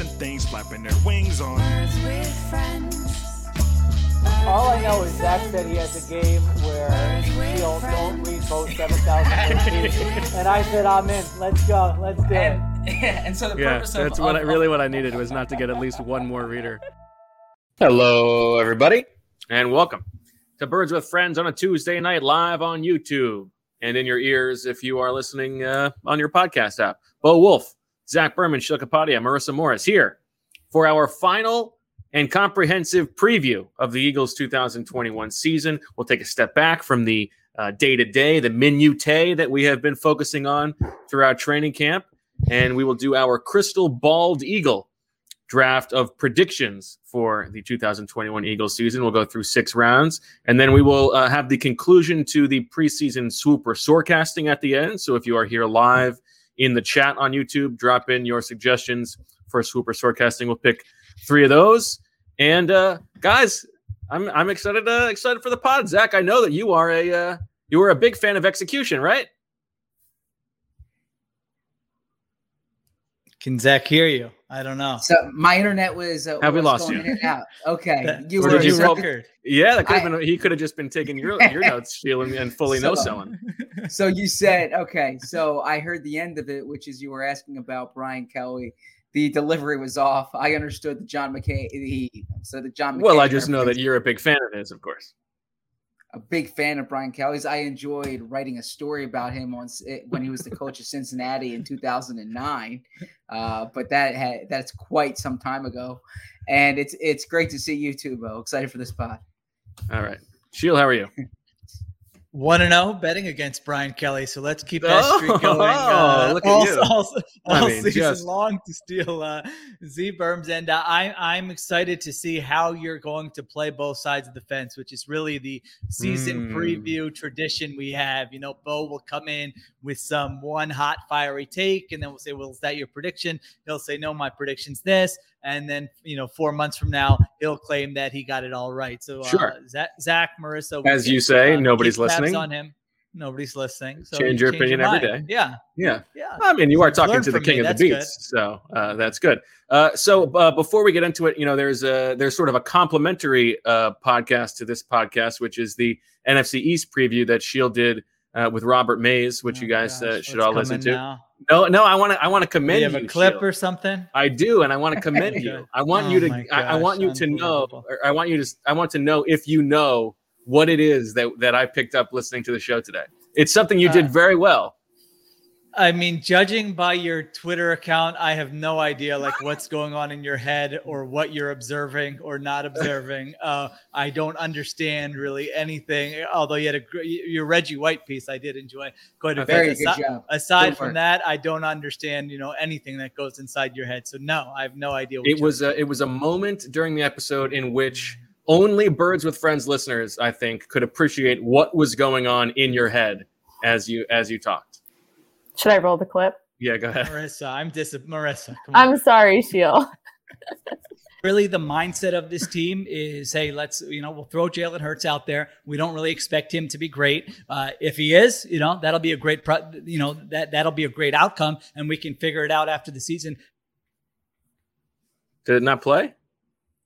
and things, flapping their wings on. Birds with friends. All I know is Zach said he has a game where Sheil don't read both 7,000 words and I said, I'm in. Let's go. Let's do it. And, and so the Yeah, purpose of that's what I, really what I needed was not to get at least one more reader. Hello, everybody. And welcome to Birds with Friends on a Tuesday night live on YouTube and in your ears if you are listening uh, on your podcast app. Bo Wulf, Zach Berman, Sheil Kapadia, Marissa Morris here for our final and comprehensive preview of the Eagles 2021 season. We'll take a step back from the day to day, the minutiae that we have been focusing on throughout training camp, and we will do our crystal bald eagle draft of predictions for the 2021 Eagles season. We'll go through six rounds, and then we will uh, have the conclusion to the preseason swoop or sorecasting at the end. So if you are here live in the chat on YouTube, drop in your suggestions for swoop or sorecasting. We'll pick three of those. And uh, guys, I'm I'm excited uh, excited for the pod. Zach, I know that you are a uh, you were a big fan of execution, right? Can Zach hear you? I don't know. So my internet was. Uh, Have we was lost going you? in and out. Okay, That- you were. did you so- Yeah, that could have been. He could have just been taking your your notes, stealing and fully no So- selling. so you said okay. So I heard the end of it, which is you were asking about Brian Kelly. The delivery was off. I understood the John McKay. The so the John. Well, I just know that you're a big fan of his, of course. A big fan of Brian Kelly's. I enjoyed writing a story about him on eh, when he was the coach of Cincinnati in 2009. Uh, but that had that's quite some time ago, and it's it's great to see you too, Bo. Excited for this pod. All right, Sheil, how are you? One and zero betting against Brian Kelly. So let's keep that streak Oh, going. uh, look at all, you. all- I mean, season just- long to steal uh, Z Berms, and uh, I, I'm excited to see how you're going to play both sides of the fence, which is really the season Mm. preview tradition we have. You know, Bo will come in with some one hot fiery take, and then we'll say, "Well, is that your prediction?" He'll say, "No, my prediction's this." And then, you know, four months from now, he'll claim that he got it all right. So, Sure. uh, Zach, Zach, Marissa, As you say, uh, nobody's listening. on him. Nobody's listening. So Change you your opinion every mind. day. Yeah. Yeah. Yeah. I mean, you are Learn talking to the king me. of the That's good. beats, so uh, that's good. Uh, so uh, before we get into it, you know, there's a there's sort of a complimentary uh, podcast to this podcast, which is the NFC East preview that Sheil did uh, with Robert Mays, which you guys uh, should all listen to. now? No, no, I want to I want to commend you have you. a clip Sheil. or something? I do, and I want to commend you. I want Oh you to. my I, I want you to know. Or I want you to. I want to know if you know what it is that that I picked up listening to the show today. It's something you did Uh, very well. I mean, judging by your Twitter account, I have no idea like what's going on in your head or what you're observing or not observing. Uh, I don't understand really anything. Although you had a your Reggie White piece, I did enjoy quite a bit. Very good Asi- job. Aside Good from work. that, I don't understand you know anything that goes inside your head. So no, I have no idea. What It was a, it was a moment during the episode in which only Birds with Friends listeners, I think, could appreciate what was going on in your head as you as you talked. Should I roll the clip? Yeah, go ahead. Marissa. I'm dis Marissa. Come. I'm sorry, Sheil. really the mindset of this team is hey let's you know we'll throw jalen hurts out there we don't really expect him to be great uh, if he is you know that'll be a great pro- you know that that'll be a great outcome and we can figure it out after the season Did it not play?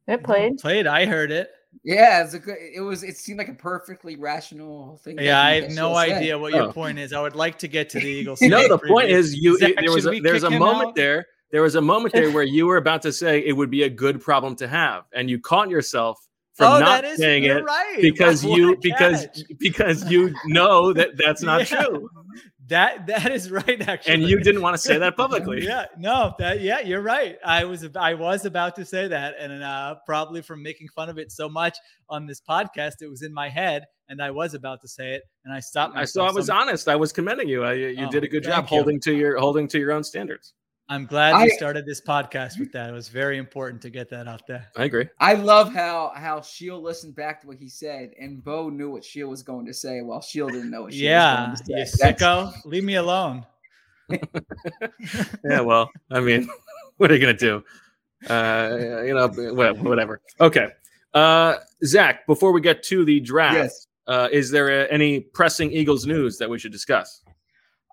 It played. played i heard it Yeah, it's a good. It was. It seemed like a perfectly rational thing. Yeah, I you have no just said. idea what your Oh. point is. I would like to get to the Eagles. no, Sunday the point is you. Zach, there was should a, there's a moment out? there. There was a moment there where you were about to say it would be a good problem to have, and you caught yourself from Oh, not that is- saying it right. because What you because catch. because you know that that's not Yeah. true, That that is right, actually. and you didn't want to say that publicly. yeah, no, that yeah, you're right. I was I was about to say that, and uh, probably from making fun of it so much on this podcast, it was in my head, and I was about to say it, and I stopped. I saw. I was honest. I was commending you. I, you Oh, did a good job you. holding to your holding to your own standards. I'm glad I- we started this podcast with that. It was very important to get that out there. I agree. I love how how Sheil listened back to what he said, and Bo knew what Sheil was going to say, while Sheil didn't know what Sheil Yeah, was you going to say. That's- sicko. Leave me alone. Yeah. Well, I mean, what are you gonna do? Uh, you know, whatever. Okay. Uh, Zach, before we get to the draft, Yes. uh, is there uh, any pressing Eagles news that we should discuss?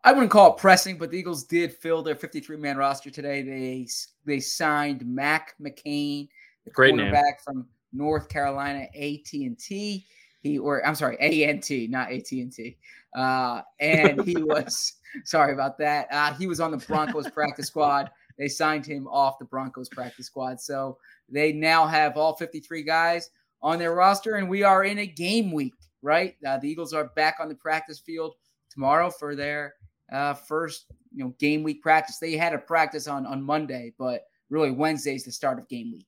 I wouldn't call it pressing, but the Eagles did fill their 53 man roster today. They they signed Mac McCain, the Great name. quarterback from North Carolina AT and T. He or I'm sorry, A N T, not AT and T. Uh, and he was sorry about that. Uh, he was on the Broncos practice squad. They signed him off the Broncos practice squad, so they now have all 53 guys on their roster, and we are in a game week. Right, uh, the Eagles are back on the practice field tomorrow for their uh, first you know game week practice. They had a practice on on Monday, but really Wednesday's the start of game week.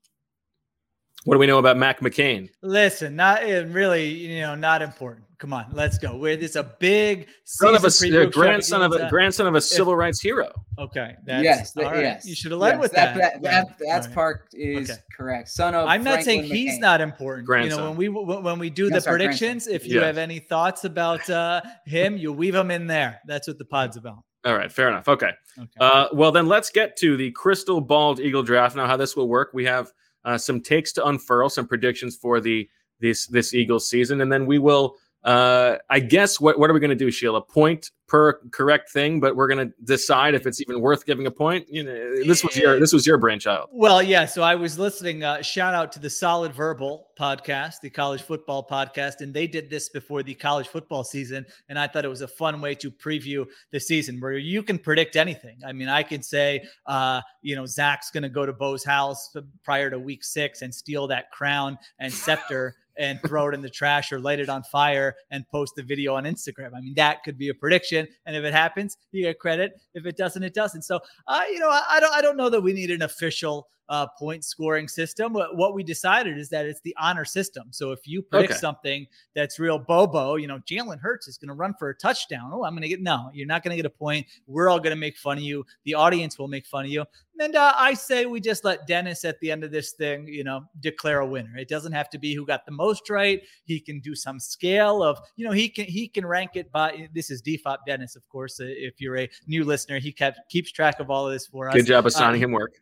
What do we know about Mac McCain? Listen, not uh, really, you know, not important. Come on, let's go. We're, it's a big Son of a season uh, preview grandson of a extravaganza. grandson of a If- civil rights hero. Okay, that's, yes, all right. yes. You should have led yes, with that. that. That, that, Yeah, that's all right. part is Okay. correct. Son of I'm not saying Franklin he's McCain. not important. You Grandson. know, when we when when we do That's the predictions, grandson. if you Yeah. have any thoughts about uh, him, you weave them in there. That's what the pod's about. All right, fair enough. Okay. Okay. Uh, well, then let's get to the crystal bald eagle draft. Now, how this will work? We have uh, Uh, some takes to unfurl, some predictions for the this this Eagles season, and then we will. Uh, I guess what what are we going to do, Sheil? Point per correct thing, but we're going to decide if it's even worth giving a point. You know, this was your this was your brainchild. Well, yeah. So I was listening. Uh, shout out to the Solid Verbal podcast, the college football podcast, and they did this before the college football season. And I thought it was a fun way to preview the season, where you can predict anything. I mean, I can say, uh, you know, Zach's going to go to Bo's house prior to week six and steal that crown and scepter. and throw it in the trash or light it on fire and post the video on Instagram. I mean, that could be a prediction. And if it happens, you get credit. If it doesn't, it doesn't. So, uh, you know, I, I don't, I don't know that we need an official uh, point scoring system. What, what we decided is that it's the honor system. So if you predict Okay. something that's real bobo, you know, Jalen Hurts is going to run for a touchdown. Oh, I'm going to get no. You're not going to get a point. We're all going to make fun of you. The audience will make fun of you. And uh, I say we just let Dennis at the end of this thing, you know, declare a winner. It doesn't have to be who got the most right. He can do some scale of, you know, he can he can rank it by. This is DFOP Dennis, of course. uh, If you're a new listener, he kept keeps track of all of this for us. Good job assigning him work.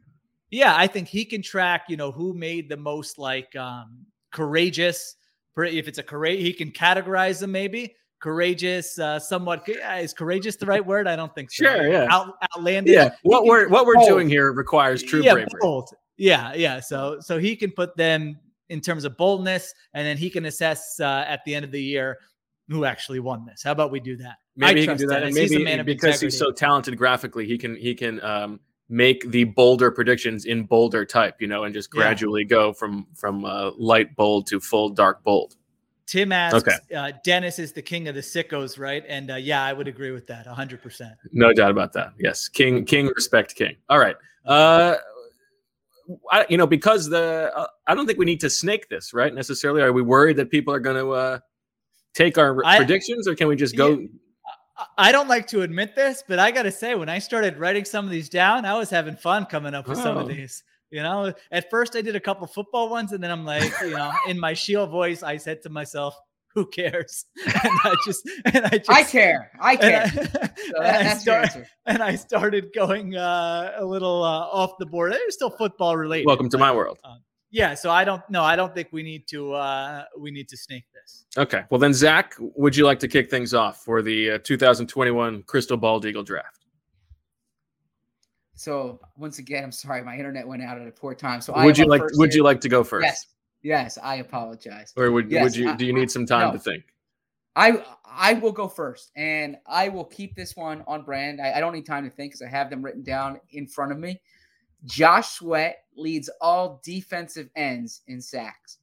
yeah, I think he can track, you know, who made the most like um courageous. If it's a courage, he can categorize them maybe courageous, uh, somewhat. yeah, Is courageous the right word? I don't think so. Sure, yeah. Out, outlandish. Yeah, what He we're what we're bold. doing here requires true yeah, bravery. bold. Yeah, yeah. So so he can put them in terms of boldness, and then he can assess uh, at the end of the year who actually won this. How about we do that? Maybe I he can do that, and Dennis. He's maybe of because he's so talented graphically, he can he can um, make the bolder predictions in bolder type, you know, and just Yeah. gradually go from from uh, light bold to full dark bold. Tim asks, Okay. uh, Dennis is the king of the sickos, right? And uh, yeah, I would agree with that 100%. No doubt about that. Yes, king, king, respect, king. All right. Uh, I, you know, because the uh, I don't think we need to snake this, right? Necessarily, are we worried that people are going to uh, take our I- predictions, or can we just go? I- I don't like to admit this, but I got to say, when I started writing some of these down, I was having fun coming up with some of Oh. these. You know, at first I did a couple football ones, and then I'm like, you know, in my Sheil voice, I said to myself, "Who cares?" And I just, and I just, I care. I and care. I- So and I that's your start- answer. and I started going uh, a little uh, off the board. It was still football related. Welcome to but, my world. uh, yeah, so I don't know. I don't think we need to. Uh, we need to snake this. Okay. Well, then, Zach, would you like to kick things off for the uh, 2021 Crystal Bald Eagle Draft? So once again, I'm sorry, my internet went out at a poor time. So would you like Would here. you like to go first? Yes. Yes, I apologize. Or would Yes, would you I- do you need some time no. to think? I I will go first, and I will keep this one on brand. I, I don't need time to think because I have them written down in front of me. Josh Sweat leads all defensive ends in sacks.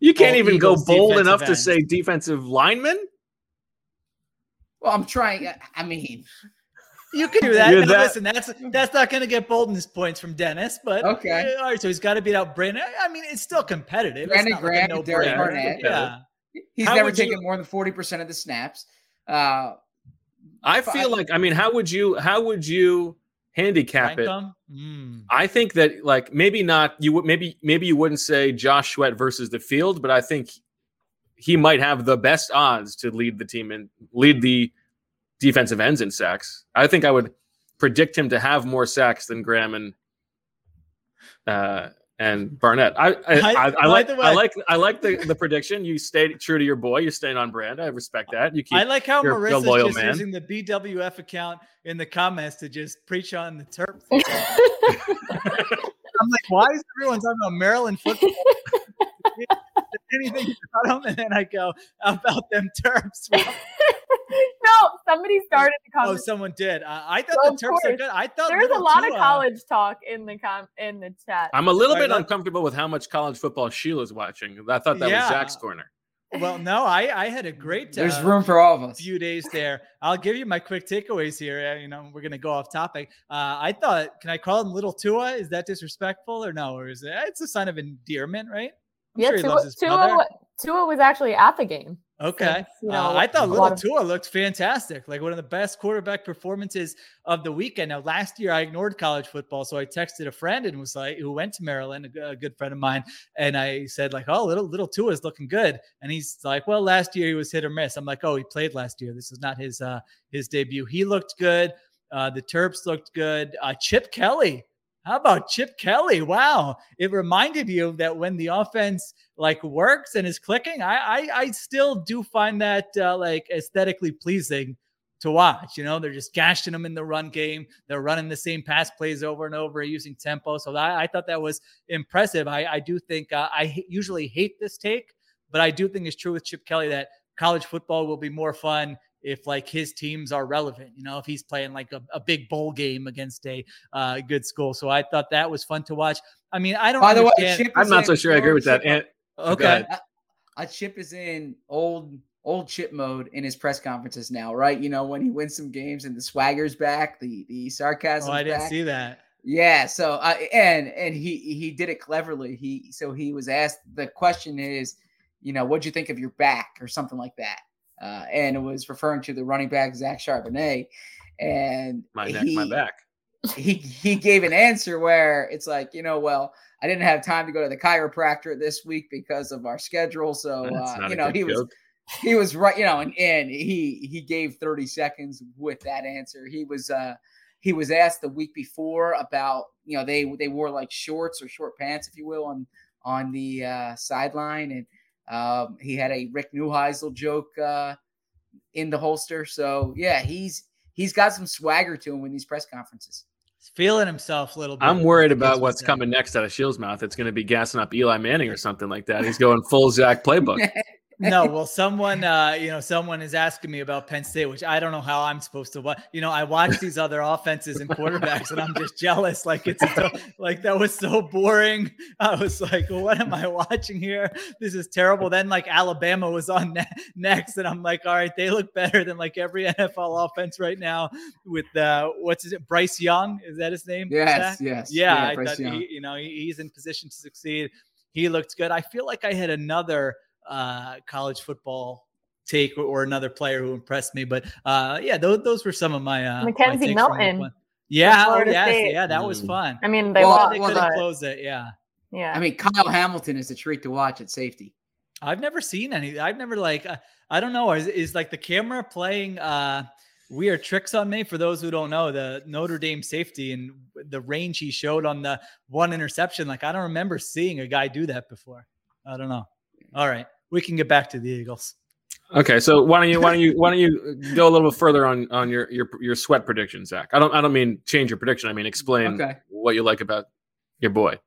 You can't All even Eagles go bold enough to say defensive lineman. Well, I'm trying. I mean, You can do that. You're Now, that- Listen, that's that's not going to get boldness points from Dennis, but Okay. uh, all right. So he's got to beat out Brandon. I mean, it's still competitive. Brandon it's not Graham like a Derek no-brainer. Barnett. Yeah. he's How never would you- taken more than forty percent of the snaps. Uh, I Fi- feel like I mean, how would you how would you handicap it? Mm. I think that like maybe not you would maybe maybe you wouldn't say Josh Sweat versus the field, but I think he might have the best odds to lead the team and lead the defensive ends in sacks. I think I would predict him to have more sacks than Graham and uh and Barnett. I I, I- I, I like the I like I like the, the prediction. You stayed true to your boy. You're staying on brand. I respect that. You keep I like how you're a Marissa's loyal just man. using the BWF account in the comments to just preach on the Terp. I'm like, why is everyone talking about Maryland football? Anything about them, and then I go about them Terps. Well, no, somebody started the oh, someone did. I, I thought Well, the of Terps are good. I thought There's a little lot of Tua- college talk in the com in the chat. I'm a little Right, bit let- uncomfortable with how much college football Sheil's watching. I thought that Yeah. was Zach's corner. Well, no, I I had a great. there's uh, room for all of us. few days there. I'll give you my quick takeaways here. uh, You know, we're gonna go off topic. Uh, I thought, can I call him Little Tua? Is that disrespectful or no? Or is it? It's a sign of endearment, right? I'm yeah, sure Tua. Tua, Tua was actually at the game. Okay. you know, Uh, I thought Little of- Tua looked fantastic. Like one of the best quarterback performances of the weekend. Now, last year I ignored college football, so I texted a friend and was like, who went to Maryland, a good friend of mine, and I said like, "Oh, little little Tua is looking good," and he's like, "Well, last year he was hit or miss." I'm like, "Oh, he played last year. This is not his uh his debut. He looked good. Uh, the Terps looked good. Uh, Chip Kelly." How about Chip Kelly? Wow. It reminded you that when the offense like works and is clicking, I I, I still do find that uh, like aesthetically pleasing to watch. You know, they're just gashing them in the run game. They're running the same pass plays over and over using tempo. So I, I thought that was impressive. I, I do think uh, I h- usually hate this take, but I do think it's true with Chip Kelly that college football will be more fun if like his teams are relevant. You know, if he's playing like a, a big bowl game against a uh, good school. So I thought that was fun to watch. I mean, I don't. By the way, Chip I'm not so sure I agree with that. Chip- And okay. ahead. a chip is in old old chip mode in his press conferences now, right? You know when he wins some games and the swagger's back, the the sarcasm. Oh, I didn't back. see that. Yeah, so uh, and and he he did it cleverly. He so he was asked the question is, you know, what'd you think of your back or something like that, uh, and it was referring to the running back Zach Charbonnet, and My neck, my back. he he gave an answer where it's like, you know, well, I didn't have time to go to the chiropractor this week because of our schedule, so uh, you know he was he was right, you know, and, and he he gave 30 seconds with that answer. He was uh he was asked the week before about, you know, they they wore like shorts or short pants, if you will, on on the uh sideline, and um he had a Rick Neuheisel joke uh in the holster. So yeah, he's he's got some swagger to him in these press conferences. He's feeling himself a little bit. I'm worried about what's that. coming next out of Sheil's mouth. It's going to be gassing up Eli Manning or something like that. He's going full Zach playbook. no, well, someone, uh, you know, someone is asking me about Penn State, which I don't know how I'm supposed to. Watch. you know, I watch these other offenses and quarterbacks, and I'm just jealous. Like it's so, like that was so boring. I was like, well, what am I watching here? This is terrible. Then like Alabama was on ne- next, and I'm like, all right, they look better than like every NFL offense right now. With uh, what's his Bryce Young? Is that his name? Yes, yes. Yeah, Yeah, I thought he, you know he, he's in position to succeed. He looked good. I feel like I had another uh, college football take or, or another player who impressed me, but uh, yeah, those, those were some of my uh, Mackenzie takes from Milton one. Yeah, oh, yes, State. yeah, that was Mm. fun. I mean, they Well, lost, they well, could have but closed it. Yeah, yeah. I mean, Kyle Hamilton is a treat to watch at safety. I've never seen any. I've never like uh, I don't know. Is, is like the camera playing uh weird tricks on me? For those who don't know, the Notre Dame safety and the range he showed on the one interception. Like I don't remember seeing a guy do that before. I don't know. All right, we can get back to the Eagles. Okay, so why don't you why don't you why don't you go a little bit further on on your your your sweat prediction, Zach? I don't I don't mean change your prediction. I mean explain Okay. what you like about your boy.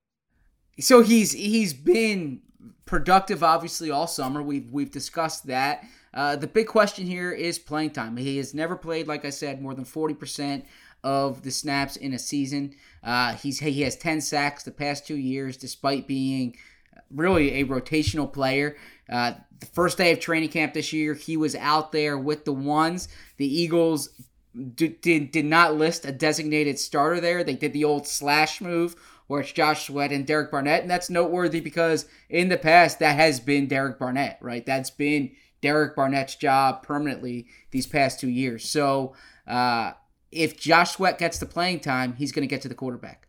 So he's he's been productive, obviously, all summer. We've we've discussed that. Uh, the big question here is playing time. He has never played, like I said, more than forty percent of the snaps in a season. Uh, he's he has ten sacks the past two years, despite being really a rotational player. Uh, the first day of training camp this year, he was out there with the ones. The Eagles did, did, did not list a designated starter there. They did the old slash move where it's Josh Sweat and Derek Barnett. And that's noteworthy because in the past, that has been Derek Barnett, right? That's been Derek Barnett's job permanently these past two years. So uh, if Josh Sweat gets the playing time, he's going to get to the quarterback.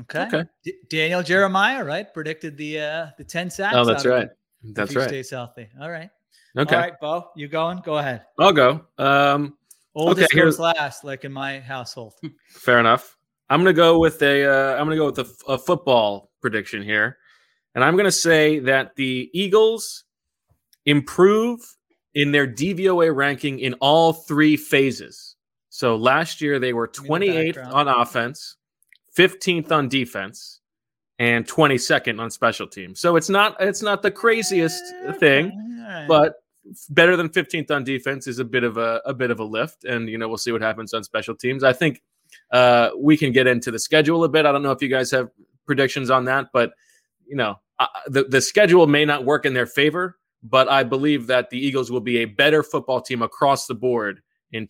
Okay. Okay. D- Daniel Jeremiah, right? Predicted the uh the 10 sacks. Oh, that's right. That's right. Stays healthy. All right. Okay. All right, Bo, you going? Go ahead. I'll go. Um, Oldest okay, goes last, like in my household. fair enough. I'm gonna go with a. Uh, I'm gonna go with a, football prediction here, and I'm gonna say that the Eagles improve in their DVOA ranking in all three phases. So last year they were 28th background. on offense, 15th on defense, and 22nd on special teams. So it's not it's not the craziest thing, but better than 15th on defense is a bit of a, a bit of a lift and you know we'll see what happens on special teams. I think uh, we can get into the schedule a bit. I don't know if you guys have predictions on that but you know uh, the, the schedule may not work in their favor but i believe that the eagles will be a better football team across the board in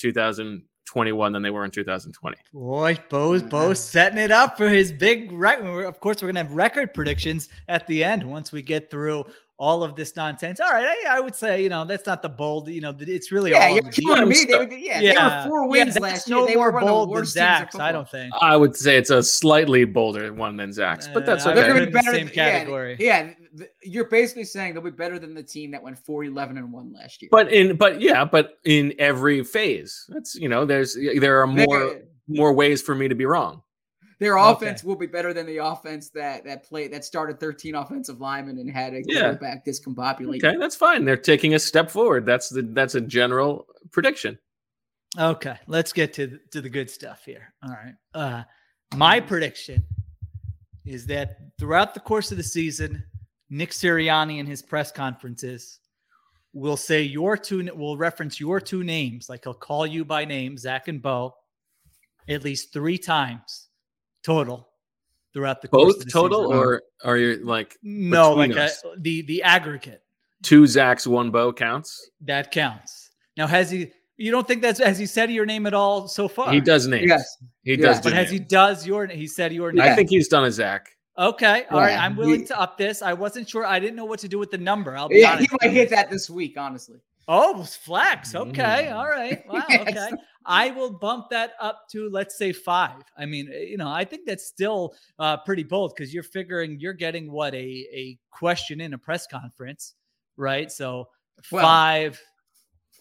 2021 than they were in 2020 Boy, Bo's Bo's setting it up for his big record. Of course, we're gonna have record predictions at the end once we get through all of this nonsense. All right, I, I would say you know that's not the bold. You know, it's really Yeah, all. you're on the killing defense. me. They, were- yeah, they were four wins that's last year. No They more were one of the bold than worst teams in Zach's, I don't think. i would say it's a slightly bolder one than zach's but that's Uh, okay They're going to it be in the same category. Yeah, yeah, th- you're basically saying they'll be better than the team that went 4 11 and 1 last year. but in but yeah but in every phase that's you know there's there are more They- more ways for me to be wrong Their Okay. offense will be better than the offense that that played that started 13 offensive linemen and had a Yeah. quarterback discombobulated. okay that's fine they're taking a step forward that's the that's a general prediction Okay, let's get to the, to the good stuff here. All right. Uh, my prediction is that throughout the course of the season, Nick Sirianni in his press conferences will say your two will reference your two names, like he'll call you by name, Zach and Bo, at least three times total throughout the course of both the total season. or are you like no, like uh, a, the the aggregate two zachs one Bo counts that counts. Now, has he? You don't think that's has he said your name at all so far? he does names Yes. he Yeah. does do But has he does your he said your name? i think he's done a zach Okay, all right. Yeah, I'm willing he- to up this. I wasn't sure. I didn't know what to do with the number. I'll be Yeah, honest. he might hit that this week, honestly. Oh, flex. Okay, Mm. all right. Wow. Yes. Okay, I will bump that up to let's say five. I mean, eh, you know, I think that's still uh, pretty bold because you're figuring you're getting what a a question in a press conference, right? So Well- five.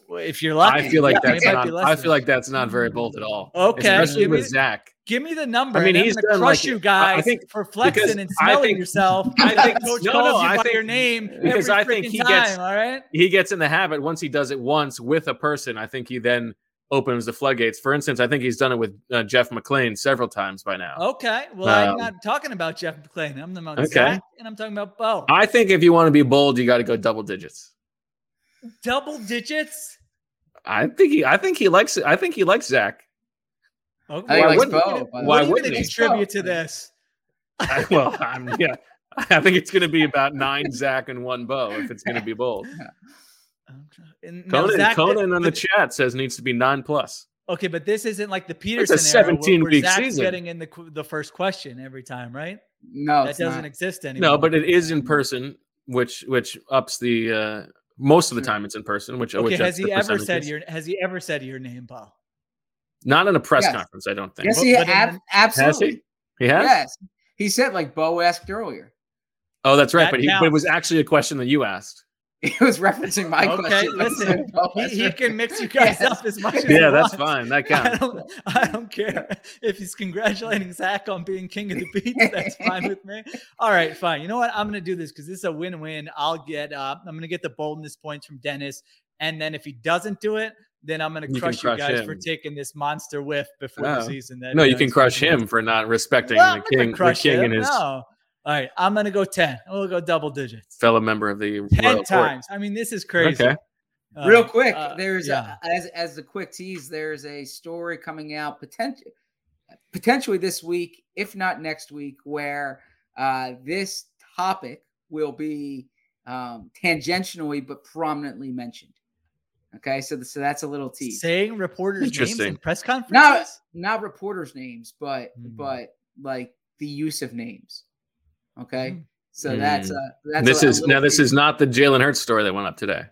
If you're lucky, i feel like Yeah, that's not i feel like that's not very bold at all Okay, especially with zach Give me the number. I mean, and he's I'm gonna crush like- you I- I guys think- for flexing and smelling think- yourself. I think- coach no, calls no, you I by think- your name because every I think he time. gets- all right. he gets in the habit once he does it once with a person i think he then opens the floodgates for instance i think he's done it with uh, jeff mclane several times by now Okay. Well, I'm Um, not talking about Jeff McLane. I'm talking about Okay. Zach, and I'm talking about Bo. i think if you want to be bold you got to go double digits Double digits. i think he i think he likes i think he likes zach Okay. I think Why wouldn't? Bo. Why what are way. you wouldn't going to he? contribute to this? I- well i'm yeah i think it's going to be about nine zach and one bow if it's going to be both. And conan Zach- conan in the but- chat says needs to be nine plus Okay, but this isn't like the Pederson It's a 17 where, where week Zach's season. getting in the the first question every time, right? No, that it's doesn't not. exist anymore. no but it is in person which which ups the uh most of the time it's in person which Okay, which has he ever said percentages. your has he ever said your name, Bo? Not in a press Yes. conference i don't think Yes, he But in ab- the- absolutely. he has Yes. He said like Bo asked earlier. oh that's right That but, he, but it was actually a question that you asked He was referencing my Okay, question. but he listen, he, he can mix you guys Yes. up as much as he yeah that's wants. fine that I counts don't, I don't care if he's congratulating Zach on being king of the beach. That's fine with me. All right, fine. You know what? I'm going to do this because this is a win-win. I'll get. Uh, I'm going to get the boldness points from Dennis, and then if he doesn't do it, then I'm going to crush you crush guys him. for taking this monster whiff before Oh. the season. That no you can crush gonna him for not respecting Well, I'm the not gonna king the crush king him, and his No. All right, I'm gonna go ten. I'm gonna go double digits. fellow member of the Ten royal court. times. I mean, this is crazy. Okay. Uh, Real quick, uh, there's yeah. a, as as the quick tease, there's a story coming out potentially potentially this week, if not next week, where uh, this topic will be um, tangentially but prominently mentioned. Okay, so so that's a little tease. saying reporters' names Interesting. in press conferences. Not not reporters' names, but Hmm. but like the use of names. Okay, Hmm. so that's uh that's this a- a is little now. This tease. is not the Jalen Hurts story that went up today,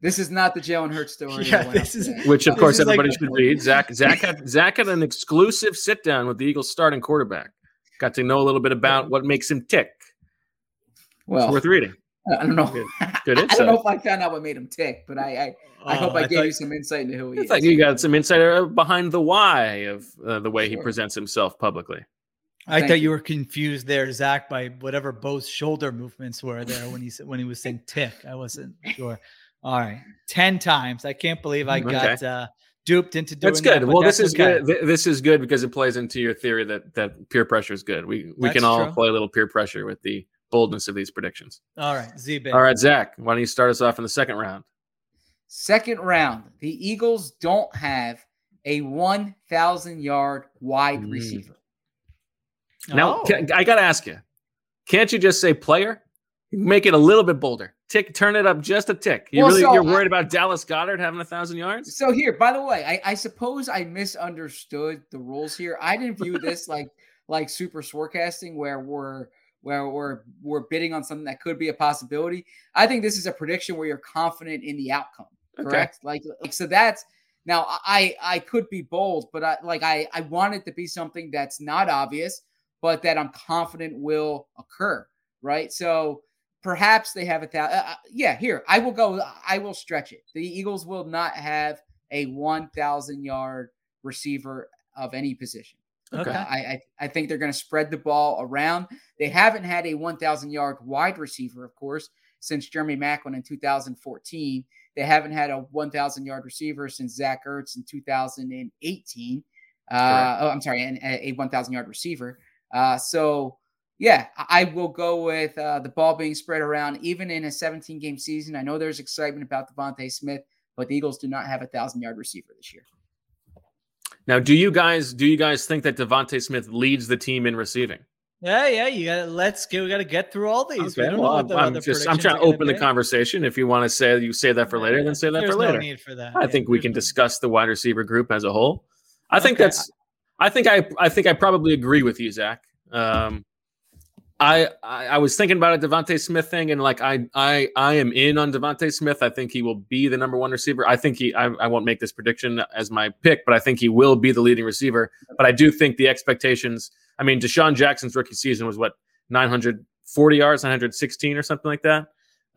this is not the Jalen Hurts story. Yeah, this is- today. which of This course is like- everybody should read. Zach Zach had Zach had an exclusive sit down with the Eagles starting quarterback. Got to know a little bit about what makes him tick. It's well, worth reading. I don't know. Good- I don't know if I found out what made him tick, but I I, I hope Oh, I, gave thought- you some insight into who he I is. thought you got some insight uh, behind the why of uh, the way he presents himself publicly. I Thank thought you. you were confused there, Zach, by whatever Bo's shoulder movements were there when he said when he was saying tick. I wasn't sure. All right, ten times. I can't believe I Okay. got uh, duped into doing That's good. but well, this is okay. good. This is good because it plays into your theory that that peer pressure is good. We we That's can all true. play a little peer pressure with the boldness of these predictions. All right, Z All right, Zach, why don't you start us off in the second round? Second round, the Eagles don't have a 1,000 yard wide Mm. receiver. Now, Oh. ca- I got to ask you, can't you just say player? Make it a little bit bolder. Tick, turn it up just a tick. You Well, really, so you're I- worried about Dallas Goedert having a thousand yards? So here, by the way, I, I suppose I misunderstood the rules here. I didn't view this like like super forecasting where we're where we're we're bidding on something that could be a possibility. I think this is a prediction where you're confident in the outcome. Okay. Correct? Like, like so that's now I I could be bold, but I like I I want it to be something that's not obvious, but that I'm confident will occur. Right. So perhaps they have a thousand. Uh, uh, yeah, here I will go. I will stretch it. The Eagles will not have a 1,000 yard receiver of any position. Okay. Uh, I, I I think they're going to spread the ball around. They haven't had a 1,000 yard wide receiver, of course, since Jeremy Maclin in 2014. They haven't had a 1,000 yard receiver since Zach Ertz in 2018. Uh, oh, I'm sorry, and a, a 1,000 yard receiver. Uh, so yeah, I will go with uh, the ball being spread around, even in a 17 game season. I know there's excitement about DeVonta Smith, but the Eagles do not have a thousand yard receiver this year. Now, do you guys do you guys think that DeVonta Smith leads the team in receiving? Yeah, yeah. You got to let's get. We got to get through all these. Okay, don't know well, the I'm just I'm trying to open the conversation. If you want to say you say that for later, then say that There's for no later. need for that. I Yeah, think we can no- discuss the wide receiver group as a whole. I think that's. I think I. I think I probably agree with you, Zach. Um, I, I I was thinking about a DeVonta Smith thing, and like I I I am in on DeVonta Smith. I think he will be the number one receiver. I think he. I, I won't make this prediction as my pick, but I think he will be the leading receiver. But I do think the expectations. I mean, DeSean Jackson's rookie season was what 940 yards, 916 or something like that.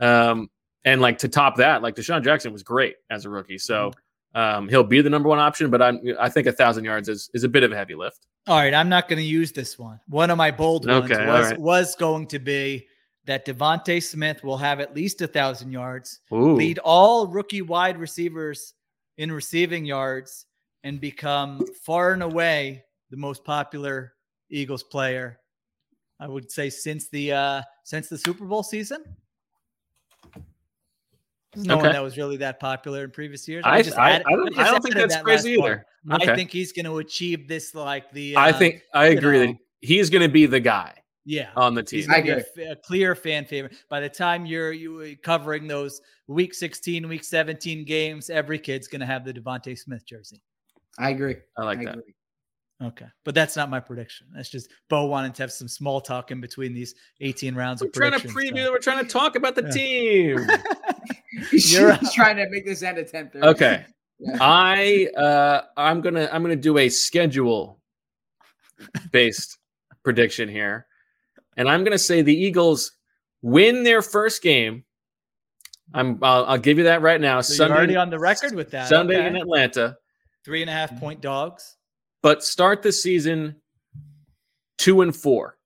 Um, and like to top that, like DeSean Jackson was great as a rookie, so um, he'll be the number one option. But I'm I think a thousand yards is is a bit of a heavy lift. All right, I'm not going to use this one. One of my bold ones Okay, all was right. was going to be that DeVonta Smith will have at least a thousand yards, Ooh. lead all rookie wide receivers in receiving yards, and become far and away the most popular Eagles player. I would say since the uh since the Super Bowl season. There's no Okay. one that was really that popular in previous years. I- just I- added- I don't- just I don't think that's that crazy either. Okay. I think he's going to achieve this like the. I uh, think I agree know, that he's going to be the guy yeah on the team. gonna be a, a clear fan favorite. By the time you're you uh, covering those week 16, week 17 games, every kid's gonna have the DeVonta Smith jersey. I agree. I like I that. agree. Okay, but that's not my prediction. That's just Bo wanted to have some small talk in between these 18 rounds We're of trying to predictions. preview. We're trying to talk about the Yeah. team. He's You're trying to make this end at 10 Okay. Yeah. I uh I'm gonna I'm gonna do a schedule based prediction here. And I'm gonna say the Eagles win their first game. I'm I'll, I'll give you that right now. So Sunday you're already on the record with that. Sunday okay. in Atlanta, Three and a half point dogs. but start the season two and four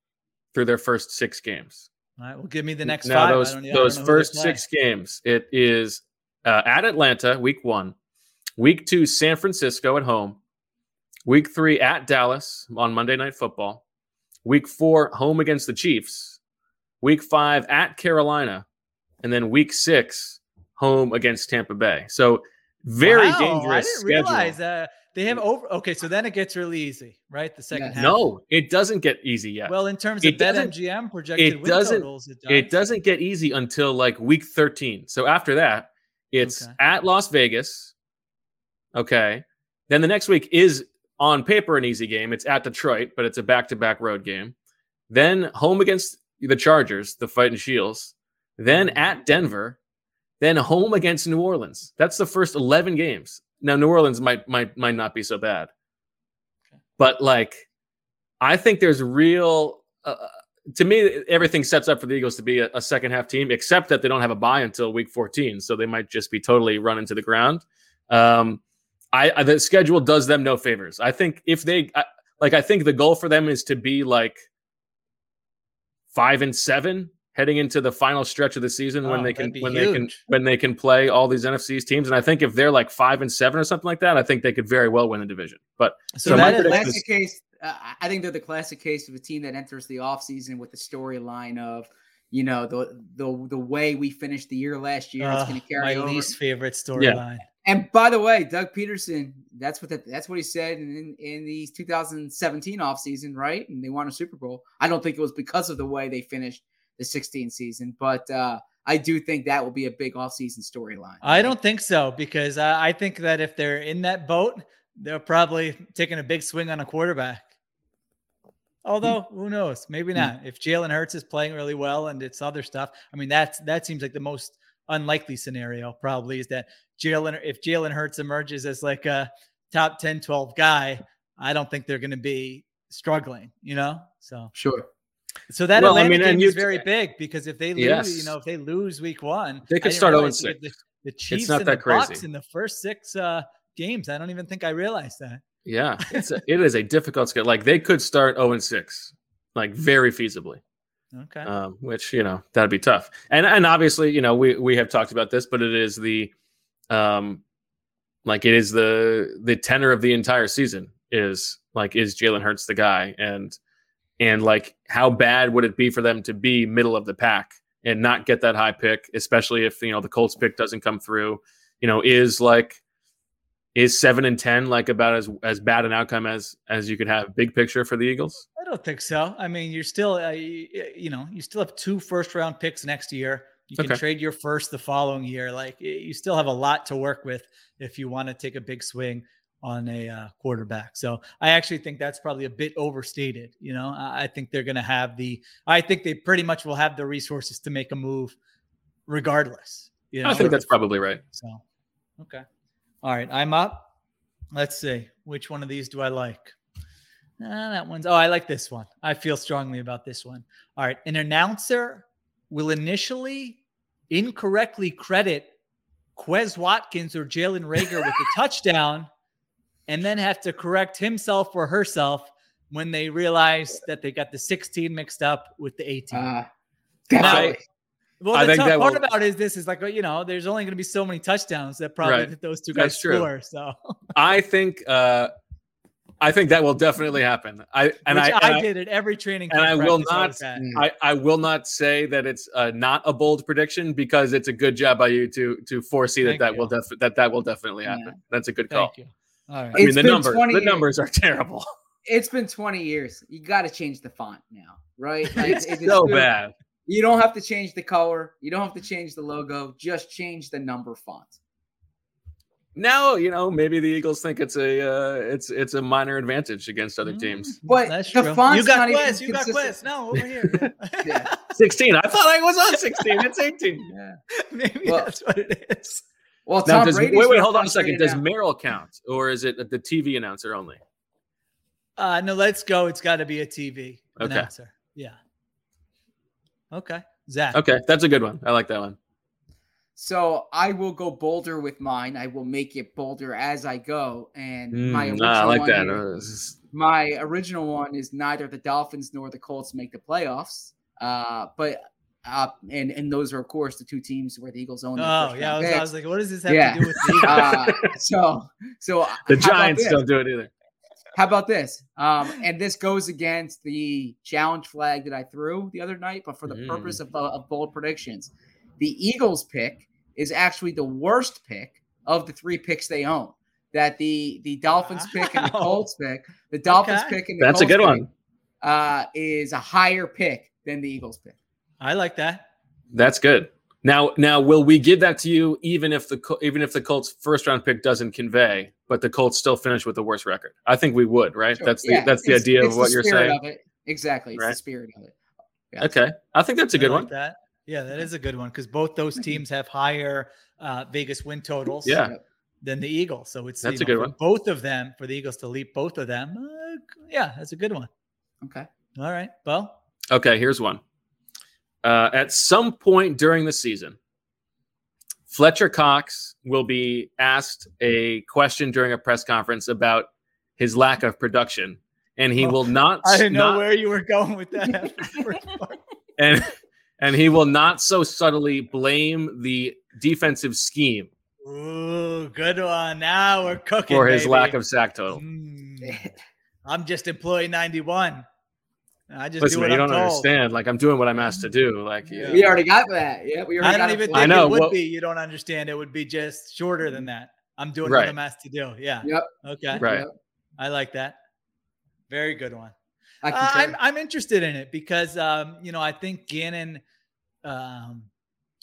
through their first six games. All right, well, give me the next now five. Those don't- yeah, I don't those first six games, it is uh, at Atlanta, week one, week two, San Francisco at home, week three at Dallas on Monday Night Football, Week four, home against the Chiefs. Week five, at Carolina. And then week six, home against Tampa Bay. So very Wow, dangerous I didn't schedule. realize that they have over. Okay, so then it gets really easy, right? The second half. No, it doesn't get easy yet. Well, in terms It of doesn't- BetMGM projected it win doesn't totals, it does. it doesn't get easy until like week 13 so after that it's Okay. at las vegas okay then the next week is on paper an easy game it's at detroit but it's a back-to-back road game then home against the chargers the fighting shields then mm-hmm. at denver then home against new orleans that's the first 11 games now new orleans might might might not be so bad but like i think there's real uh, to me, everything sets up for the Eagles to be a, a second half team, except that they don't have a bye until week 14. So they might just be totally run into the ground. Um, I, I the schedule does them no favors. I think if they I, like, I think the goal for them is to be like five and seven heading into the final stretch of the season when Oh, they can that'd be when they can when they can play all these NFC's teams. And I think if they're like five and seven or something like that, I think they could very well win the division. But So so, that my is- classic is- case. Uh, I think they're the classic case of a team that enters the offseason with the storyline of, you know, the the the way we finished the year last year. it's going to carry my over. least favorite storyline. And by the way, Doug Pederson, that's what the, that's what he said in in the 2017 offseason, right? And they won a Super Bowl. I don't think it was because of the way they finished the 16 season, but uh, I do think that will be a big offseason storyline. I don't think so because I, I think that if they're in that boat, they're probably taking a big swing on a quarterback. Although who knows? Maybe not. If Jalen Hurts is playing really well and it's other stuff, I mean that's that seems like the most unlikely scenario. Probably is that Jalen if Jalen Hurts emerges as like a top 10, 12 guy, I don't think they're going to be struggling. You know, so Sure. So that Well, I Atlanta mean, game you- is very big because if they lose, Yes. you know, if they lose week one, They could start 0 realize they 6. The, the Chiefs not and that the Bucs in the first six uh, games. I don't even think I realized that. Yeah, it's a, it is a difficult schedule. Like they could start 0 and 6, like very feasibly. Okay. Um, which you know that'd be tough. And and obviously, you know, we we have talked about this, but it is the um like it is the the tenor of the entire season is like is Jalen Hurts the guy and and like how bad would it be for them to be middle of the pack and not get that high pick, especially if you know the Colts pick doesn't come through. You know, is like is seven and ten like about as as bad an outcome as as you could have big picture for the Eagles? I don't think so. I mean, you're still, uh, you, you know, you still have two first round picks next year. You can Okay. trade your first the following year. Like you still have a lot to work with if you want to take a big swing on a uh, quarterback. So I actually think that's probably a bit overstated. You know, I I think they're going to have the, I think they pretty much will have the resources to make a move regardless. You know, I think that's probably right. so. Okay. All right. I'm up. Let's see. Which one of these do I like? Ah, that one's. Oh, I like this one. I feel strongly about this one. All right. An announcer will initially incorrectly credit Quez Watkins or Jalen Reagor with the touchdown and then have to correct himself or herself when they realize that they got the 16 mixed up with the 18. Uh, Now, definitely. well, I the think tough that part will- about it is this is like, you know, there's only going to be so many touchdowns that probably Right. that those two guys That's true. score. So, I think uh I think that will definitely happen. I and which I, I, and I, did at every training. and I will not I was at. Mm. I, I will not say that it's uh, not a bold prediction because it's a good job by you to to foresee that Thank that you. will def- that that will definitely Yeah. happen. That's a good call. Thank you. All right. I mean the been numbers 20 the years. numbers are terrible. It's been 20 years. You got to change the font now, right? Like, it's it- so good. bad. You don't have to change the color. You don't have to change the logo. Just change the number font. Now you know maybe the Eagles think it's a uh, it's it's a minor advantage against other teams. But That's the true. font's You got not even Quest. You got consistent. Quest. No, over here. Yeah. Sixteen. I thought I was on sixteen. It's eighteen. Yeah. Maybe Well- that's what it is. Well, Now, Tom does, Brady's wait, wait, hold on a second. Does now. Merrill count, or is it the TV announcer only? Uh, no, let's go. It's got to be a TV Okay. announcer. Yeah. Okay. Zach. Okay, that's a good one. I like that one. So I will go bolder with mine. I will make it bolder as I go. And my Mm, original ah, I like one that. here- Uh, this is- my original one is neither the Dolphins nor the Colts make the playoffs. Uh, but uh, and and those are of course the two teams where the Eagles own. Oh, yeah. I was, I was like, what does this have Yeah. to do with the Eagles? uh, so so the Giants don't do it either. How about this? Um, and this goes against the challenge flag that I threw the other night, but for the Mm. purpose of, uh, of bold predictions, the Eagles pick is actually the worst pick of the three picks they own. That the the Dolphins pick and the Colts pick, the Dolphins Okay. pick and the That's a good pick, one. Uh, is a higher pick than the Eagles pick. I like that. That's good. Now, now, will we give that to you even if the Col- even if the Colts first round pick doesn't convey, but the Colts still finish with the worst record? I think we would, right? Sure. That's the Yeah, that's the it's- idea it's of the what you're saying. Of it. Exactly, it's Right. the spirit of it. Yeah. Okay, I think that's a I good like one. That yeah, that is a good one because both those teams have higher uh, Vegas win totals. Yeah. Than the Eagles, so it's That's you a good one. Both of them for the Eagles to leap both of them. Uh, yeah, that's a good one. Okay. All right, Well. Okay, here's one. Uh, at some point during the season, Fletcher Cox will be asked a question during a press conference about his lack of production, and he Oh, will not. I didn't know where you were going with that. and and he will not so subtly blame the defensive scheme Ooh, good one. Now we're cooking. for his baby. lack of sack total. Mm. I'm just employee 91. I just Listen, do what you I'm don't told. understand. Like I'm doing what I'm asked to do. Like Yeah. We already got that. Yeah, we already I don't got even think I know, it would well- be. You don't understand. It would be just shorter than that. I'm doing Right. what I'm asked to do. Yeah. Yep. Okay. Right. Yep. I like that. Very good one. I uh, I'm I'm interested in it because um, you know I think Gannon, um,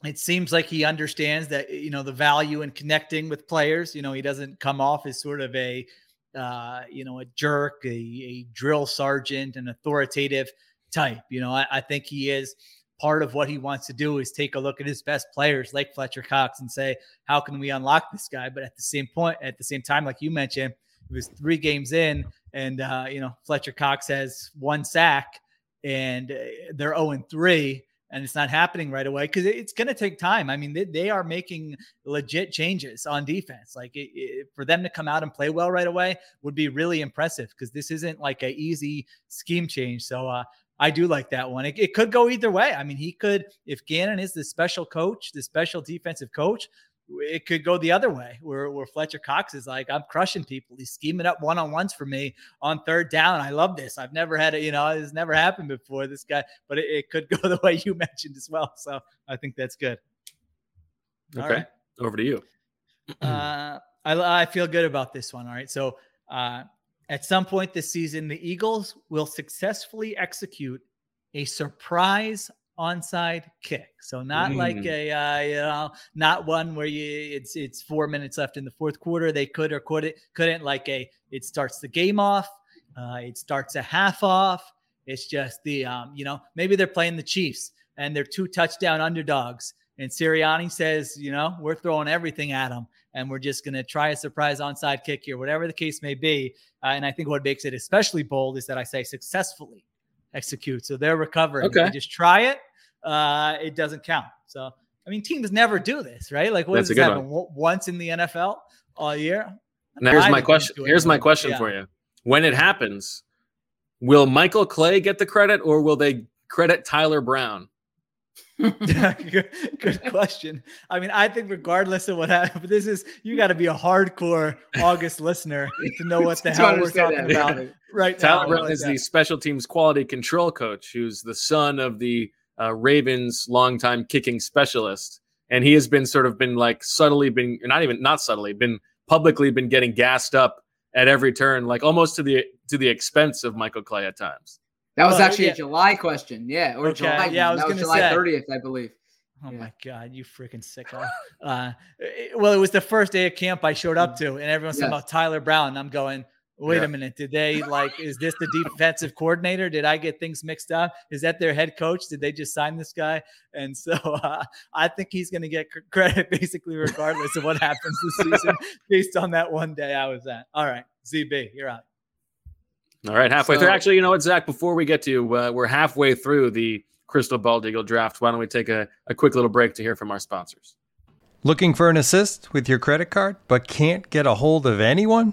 it seems like he understands that you know the value in connecting with players. You know he doesn't come off as sort of a uh, you know a jerk, a, a drill sergeant, an authoritative type. You know I, I think he is part of what he wants to do is take a look at his best players like Fletcher Cox and say how can we unlock this guy. But at the same point, at the same time, like you mentioned, it was three games in and uh, you know Fletcher Cox has one sack, and uh, they're zero and three, and it's not happening right away because it's going to take time. I mean, they, they are making legit changes on defense. Like it, it, for them to come out and play well right away would be really impressive because this isn't like a easy scheme change. So uh, I do like that one. It, it could go either way. I mean, he could if Gannon is the special coach, the special defensive coach it could go the other way where, where Fletcher Cox is like, I'm crushing people. He's scheming up one on ones for me on third down. I love this. I've never had it, you know, it's never happened before. This guy, but it, it could go the way you mentioned as well. So I think that's good. Okay, right. over to you. Uh, I, I feel good about this one. All right. So uh, at some point this season, the Eagles will successfully execute a surprise onside kick. So not like Mm. a uh, you know, not one where you it's it's four minutes left in the fourth quarter. They could or could it couldn't like a it starts the game off. Uh, it starts a half off. It's just the um, you know maybe they're playing the Chiefs and they're two touchdown underdogs. And Sirianni says, you know, we're throwing everything at them, and we're just going to try a surprise onside kick here, whatever the case may be. Uh, and I think what makes it especially bold is that I say successfully execute. So they're recovering. Okay. they just try it, uh, it doesn't count. So I mean, teams never do this, right? Like, what That's does this happen w- once in the NFL all year? Now here's my question. Here's my question Yeah. for you. When it happens, will Michael Clay get the credit, or will they credit Tyler Brown? good, good question. I mean, I think regardless of what happens, this is you got to be a hardcore August listener to know what the hell we're talking that. about right Tyler. Brown Like is that. the special teams quality control coach, who's the son of the uh, Ravens' longtime kicking specialist, and he has been sort of been like subtly been not even not subtly been publicly been getting gassed up at every turn, like almost to the to the expense of Michael Clay at times. That was Well, actually yeah. a July question. Yeah. Or Okay, July. yeah, I one. was that was July 30th, I believe. Oh Yeah. my god, you freaking sicko! uh, it- well, it was the first day of camp I showed up to, and everyone's talking about Tyler Brown. And I'm going, wait Yeah. a minute, did they like? Is this the defensive coordinator? Did I get things mixed up? Is that their head coach? Did they just sign this guy? And so uh, I think he's going to get credit basically regardless of what happens this season, based on that one day I was at. All right, ZB, you're out. All right, halfway through. Actually, you know what, Zach? Before we get to, uh, we're halfway through the Crystal Bald Eagle draft. Why don't we take a, a quick little break to hear from our sponsors? Looking for an assist with your credit card but can't get a hold of anyone?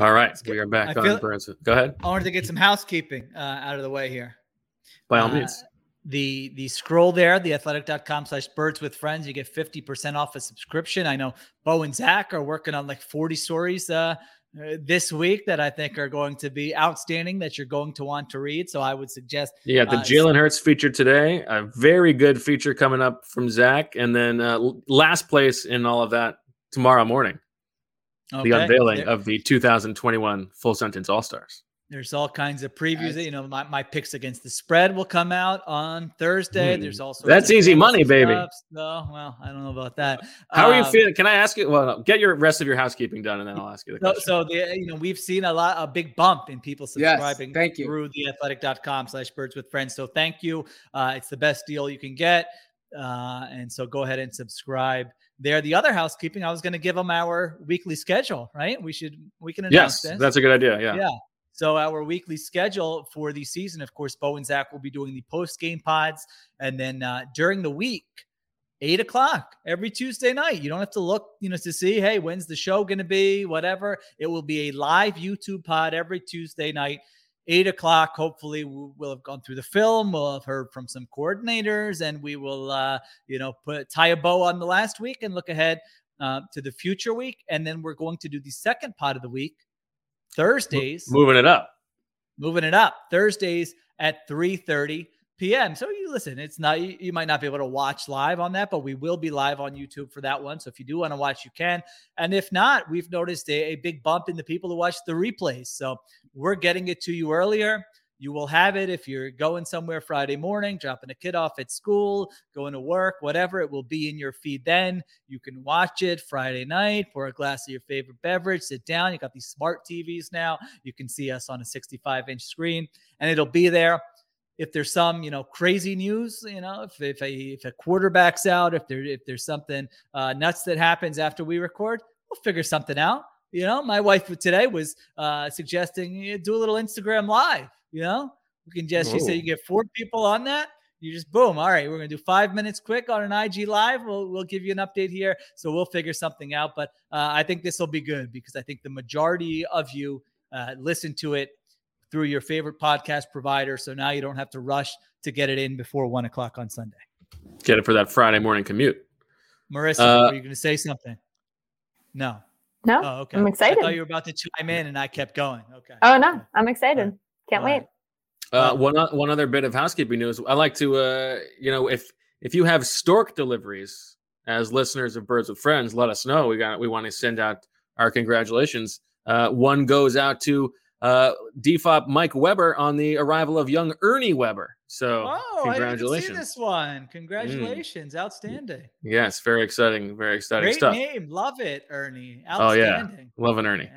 All right, we are back I on Burns. Go ahead. I wanted to get some housekeeping uh, out of the way here. By all Uh, means. The the scroll there, the athletic.com slash birds with friends, you get 50% off a subscription. I know Bo and Zach are working on like 40 stories uh, uh, this week that I think are going to be outstanding that you're going to want to read. So I would suggest Yeah, the uh, Jalen Hurts feature today. A very good feature coming up from Zach, and then uh, last place in all of that tomorrow morning. Okay. The unveiling There- of the 2021 Full Sentence All Stars. There's all kinds of previews. That, You know, my, my picks against the spread will come out on Thursday. Hmm. There's also That's easy money, baby. No, well, I don't know about that. How are you Um, feeling? Can I ask you? Well, no, get your rest of your housekeeping done, and then I'll ask you the So, question. so the you know we've seen a lot a big bump in people Yes, subscribing thank you. through the athletic.com slash birds with friends. So thank you. Uh, it's the best deal you can get. Uh, and so go ahead and subscribe there. The other housekeeping, I was going to give them our weekly schedule, right? We should we can announce yes, this. that's a good idea. Yeah. Yeah. So our weekly schedule for the season, of course, Bo and Zach will be doing the post game pods, and then uh, during the week, eight o'clock every Tuesday night. You don't have to look, you know, to see, hey, when's the show going to be? Whatever. It will be a live YouTube pod every Tuesday night. Eight o'clock. Hopefully, we- we'll have gone through the film. We'll have heard from some coordinators, and we will, uh, you know, put tie a bow on the last week and look ahead uh, to the future week. And then we're going to do the second pod of the week, Thursdays Moving it up. moving it up thursdays at 3.30 p.m so you listen it's not you, you might not be able to watch live on that but we will be live on youtube for that one so if you do want to watch you can and if not we've noticed a, a big bump in the people who watch the replays so we're getting it to you earlier you will have it if you're going somewhere Friday morning, dropping a kid off at school, going to work, whatever. It will be in your feed then. You can watch it Friday night, pour a glass of your favorite beverage, sit down. You got these smart TVs now. You can see us on a 65 inch screen, and it'll be there. If there's some, you know, crazy news, you know, if if a if a quarterback's out, if there if there's something uh, nuts that happens after we record, we'll figure something out. You know, my wife today was uh, suggesting you do a little Instagram live. You know, we can just she said you get four people on that. You just boom. All right, we're gonna do five minutes quick on an IG live. We'll we'll give you an update here, so we'll figure something out. But uh, I think this will be good because I think the majority of you uh, listen to it through your favorite podcast provider. So now you don't have to rush to get it in before one o'clock on Sunday. Get it for that Friday morning commute. Marissa, Uh, were you going to say something? No. No, Oh, okay. I'm excited. I thought you were about to chime in, and I kept going. Okay. Oh no, I'm excited. Can't All wait. right. Uh, one o- one other bit of housekeeping news. I like to, uh, you know, if if you have stork deliveries as listeners of Birds with Friends, let us know. We got we want to send out our congratulations. Uh, one goes out to uh, DFOP Mike Weber on the arrival of young Ernie Weber. So Oh, I didn't congratulations! see this one. Congratulations. Outstanding. Yes, very exciting, very exciting Great stuff. name. Love it, Ernie. Oh yeah, loving Ernie.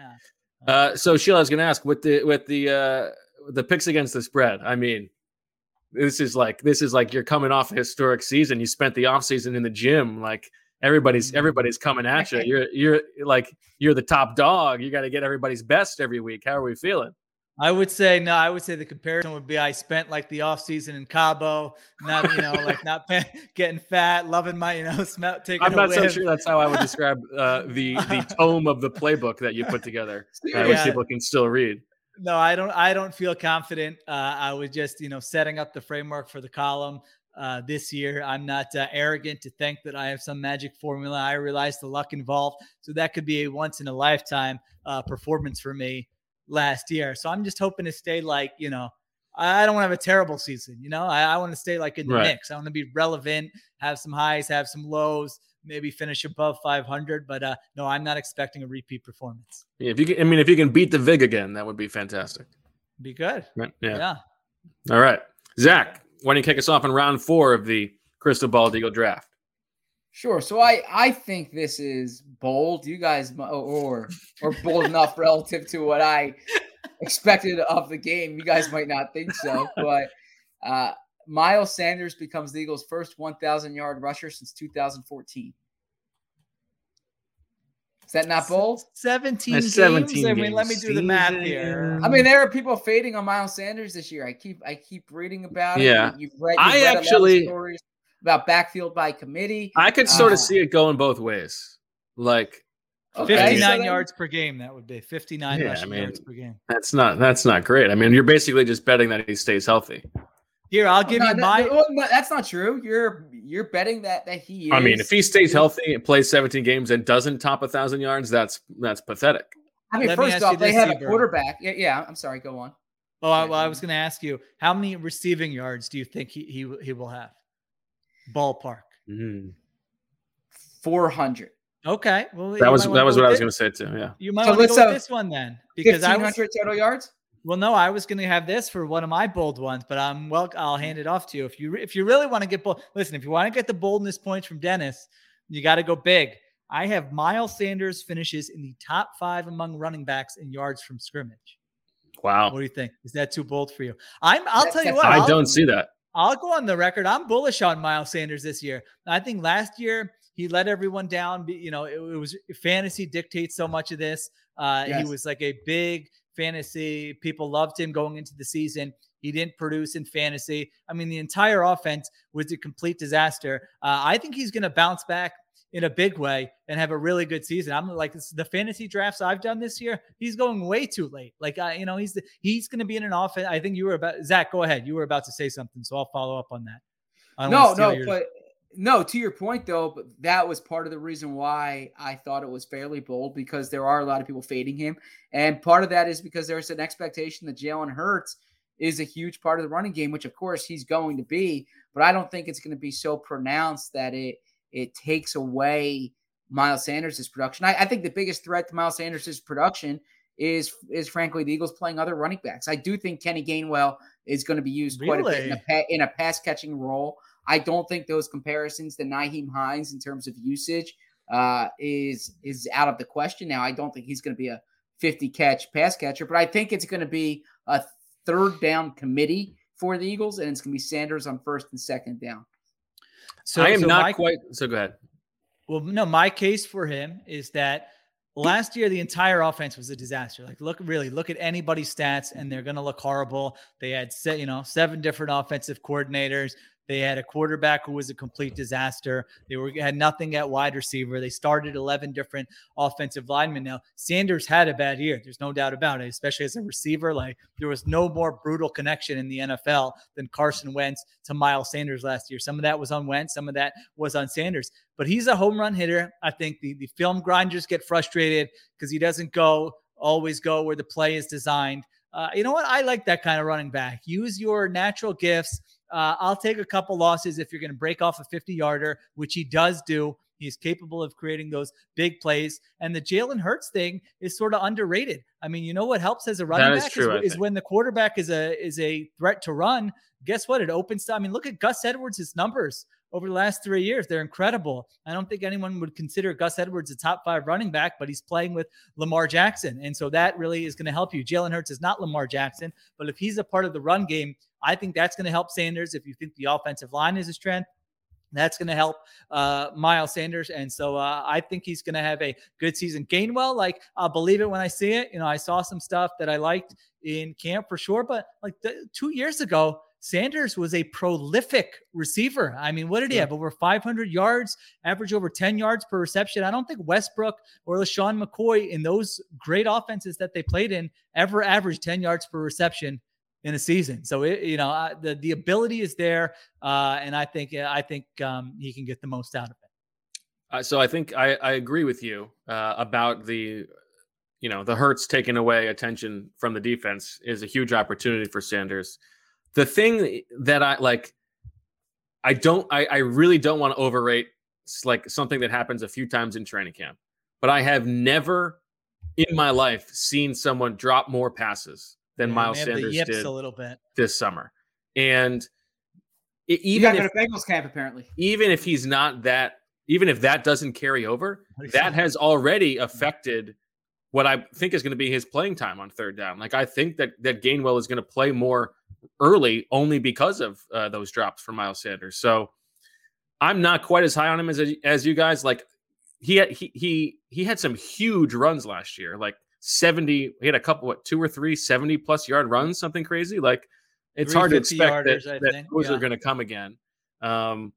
Uh, so Sheila, I was going to ask with the with the uh, the picks against the spread. I mean, this is like this is like you're coming off a historic season. You spent the off season in the gym. Like everybody's everybody's coming at you. You're you're like you're the top dog. You got to get everybody's best every week. How are we feeling? I would say no. I would say the comparison would be I spent like the off season in Cabo, not you know like not getting fat, loving my you know smell taking. I'm not so sure that's how I would describe uh, the the tome of the playbook that you put together, uh, which Yeah. people can still read. No, I don't. I don't feel confident. Uh, I was just, you know, setting up the framework for the column uh, this year. I'm not uh, arrogant to think that I have some magic formula. I realize the luck involved, so that could be a once in a lifetime uh, performance for me last year. So I'm just hoping to stay like, you know, I don't want to have a terrible season. You know, I, I want to stay like in the Right. mix. I want to be relevant, have some highs, have some lows, maybe finish above 500. But uh, no, I'm not expecting a repeat performance. Yeah, if you can, I mean, if you can beat the Vig again, that would be fantastic. Be good. Right? Yeah. Yeah. All right, Zach, why don't you kick us off in round four of the Crystal Ball Eagle draft? Sure. So I I think this is bold. You guys or or bold enough relative to what I expected of the game. You guys might not think so, but uh, Miles Sanders becomes the Eagles' first 1,000 yard rusher since 2014. Is that not bold? 17 That's games. 17 I mean, let me do the math here. I mean, there are people fading on Miles Sanders this year. I keep I keep reading about it. Yeah. You- you've read. You've I read a lot of actually- stories about backfield by committee. I could sort Uh, of see it going both ways. Like, Okay, 59 so then- yards per game. That would be 59 Yeah, I mean, yards per game. that's not that's not great. I mean, you're basically just betting that he stays healthy. Here, I'll give No, you no, my. no, no, that's not true. You're you're betting that that he is. I mean, if he stays healthy and plays 17 games and doesn't top a thousand yards, that's that's pathetic. I mean, Let first ask you off, they this, have a quarterback. Yeah, yeah. I'm sorry. Go on. Oh, I, well, I was going to ask you, how many receiving yards do you think he he, he will have? Ballpark. Hmm. Four hundred. Okay. Well, That was that was what I was going to say too. Yeah. You might So want to let's go with this one then, because I was. total yards. Well, no, I was going to have this for one of my bold ones, but I'm well. I'll hand it off to you if you re- if you really want to get bold. Listen, if you want to get the boldness points from Dennis, you got to go big. I have Miles Sanders finishes in the top five among running backs in yards from scrimmage. Wow. What do you think? Is that too bold for you? I'm. I'll tell you what. I I'll- don't see that. I'll go on the record. I'm bullish on Miles Sanders this year. I think last year he let everyone down. You know, it, it was fantasy dictates so much of this. Uh, He was like a big fantasy. People loved him going into the season. He didn't produce in fantasy. I mean, the entire offense was a complete disaster. Uh, I think he's going to bounce back in a big way and have a really good season. I'm like the fantasy drafts I've done this year. He's going way too late. Like uh, you know, he's the, he's going to be in an offense. I think you were about Zach. Go ahead. You were about to say something, so I'll follow up on that. I No, no, your- but no. To your point, though, but that was part of the reason why I thought it was fairly bold because there are a lot of people fading him, and part of that is because there's an expectation that Jalen Hurts is a huge part of the running game, which of course he's going to be. But I don't think it's going to be so pronounced that it it takes away Miles Sanders' production. I, I think the biggest threat to Miles Sanders' production is is frankly the Eagles playing other running backs. I do think Kenny Gainwell is going to be used quite a bit in a, pa- in a pass catching role. I don't think those comparisons to Nyheim Hines in terms of usage uh, is is out of the question now. I don't think he's going to be a 50 catch pass catcher, but I think it's going to be a third down committee for the Eagles, and it's going to be Sanders on first and second down. So I am so not my- quite. So go ahead. Well, no, my case for him is that last year the entire offense was a disaster. Like, look, really, look at anybody's stats, and they're going to look horrible. They had, se- you know, seven different offensive coordinators. They had a quarterback who was a complete disaster. They were had nothing at wide receiver. They started 11 different offensive linemen. Now, Sanders had a bad year. There's no doubt about it, especially as a receiver. Like, there was no more brutal connection in the NFL than Carson Wentz to Miles Sanders last year. Some of that was on Wentz, some of that was on Sanders. But he's a home run hitter. I think the, the film grinders get frustrated because he doesn't go always go where the play is designed. Uh, you know what? I like that kind of running back. Use your natural gifts. Uh, I'll take a couple losses if you're going to break off a 50 yarder, which he does do. He's capable of creating those big plays. And the Jalen Hurts thing is sort of underrated. I mean, you know what helps as a running is back true, is, is when the quarterback is a is a threat to run. Guess what? It opens. To, I mean, look at Gus Edwards' his numbers over the last three years. They're incredible. I don't think anyone would consider Gus Edwards a top five running back, but he's playing with Lamar Jackson. And so that really is going to help you. Jalen Hurts is not Lamar Jackson, but if he's a part of the run game, I think that's going to help Sanders. If you think the offensive line is a strength, that's going to help uh, Miles Sanders. And so uh, I think he's going to have a good season. Gainwell, like, I'll believe it when I see it. You know, I saw some stuff that I liked in camp for sure, but like the, two years ago, Sanders was a prolific receiver. I mean, what did he have? Over 500 yards, average over 10 yards per reception. I don't think Westbrook or LeSean McCoy in those great offenses that they played in ever averaged 10 yards per reception in a season. So it, you know, uh, the the ability is there, uh, and I think I think um, he can get the most out of it. Uh, so I think I, I agree with you uh, about the, you know, the Hurts taking away attention from the defense is a huge opportunity for Sanders. The thing that I like, I don't, I, I really don't want to overrate like something that happens a few times in training camp, but I have never in my life seen someone drop more passes than Yeah, Miles they the Sanders yips did a little bit. this summer. And it, You even got if to Bengals camp apparently. even if he's not that, even if that doesn't carry over, do that say? has already affected what I think is going to be his playing time on third down. Like I think that that Gainwell is going to play more early only because of uh, those drops from Miles Sanders. So I'm not quite as high on him as as you guys. Like he had, he he he had some huge runs last year, like 70. He had a couple, what two or three 70 plus yard runs, something crazy. Like it's hard to expect that, yarders, I that those yeah. are going to come again. Um,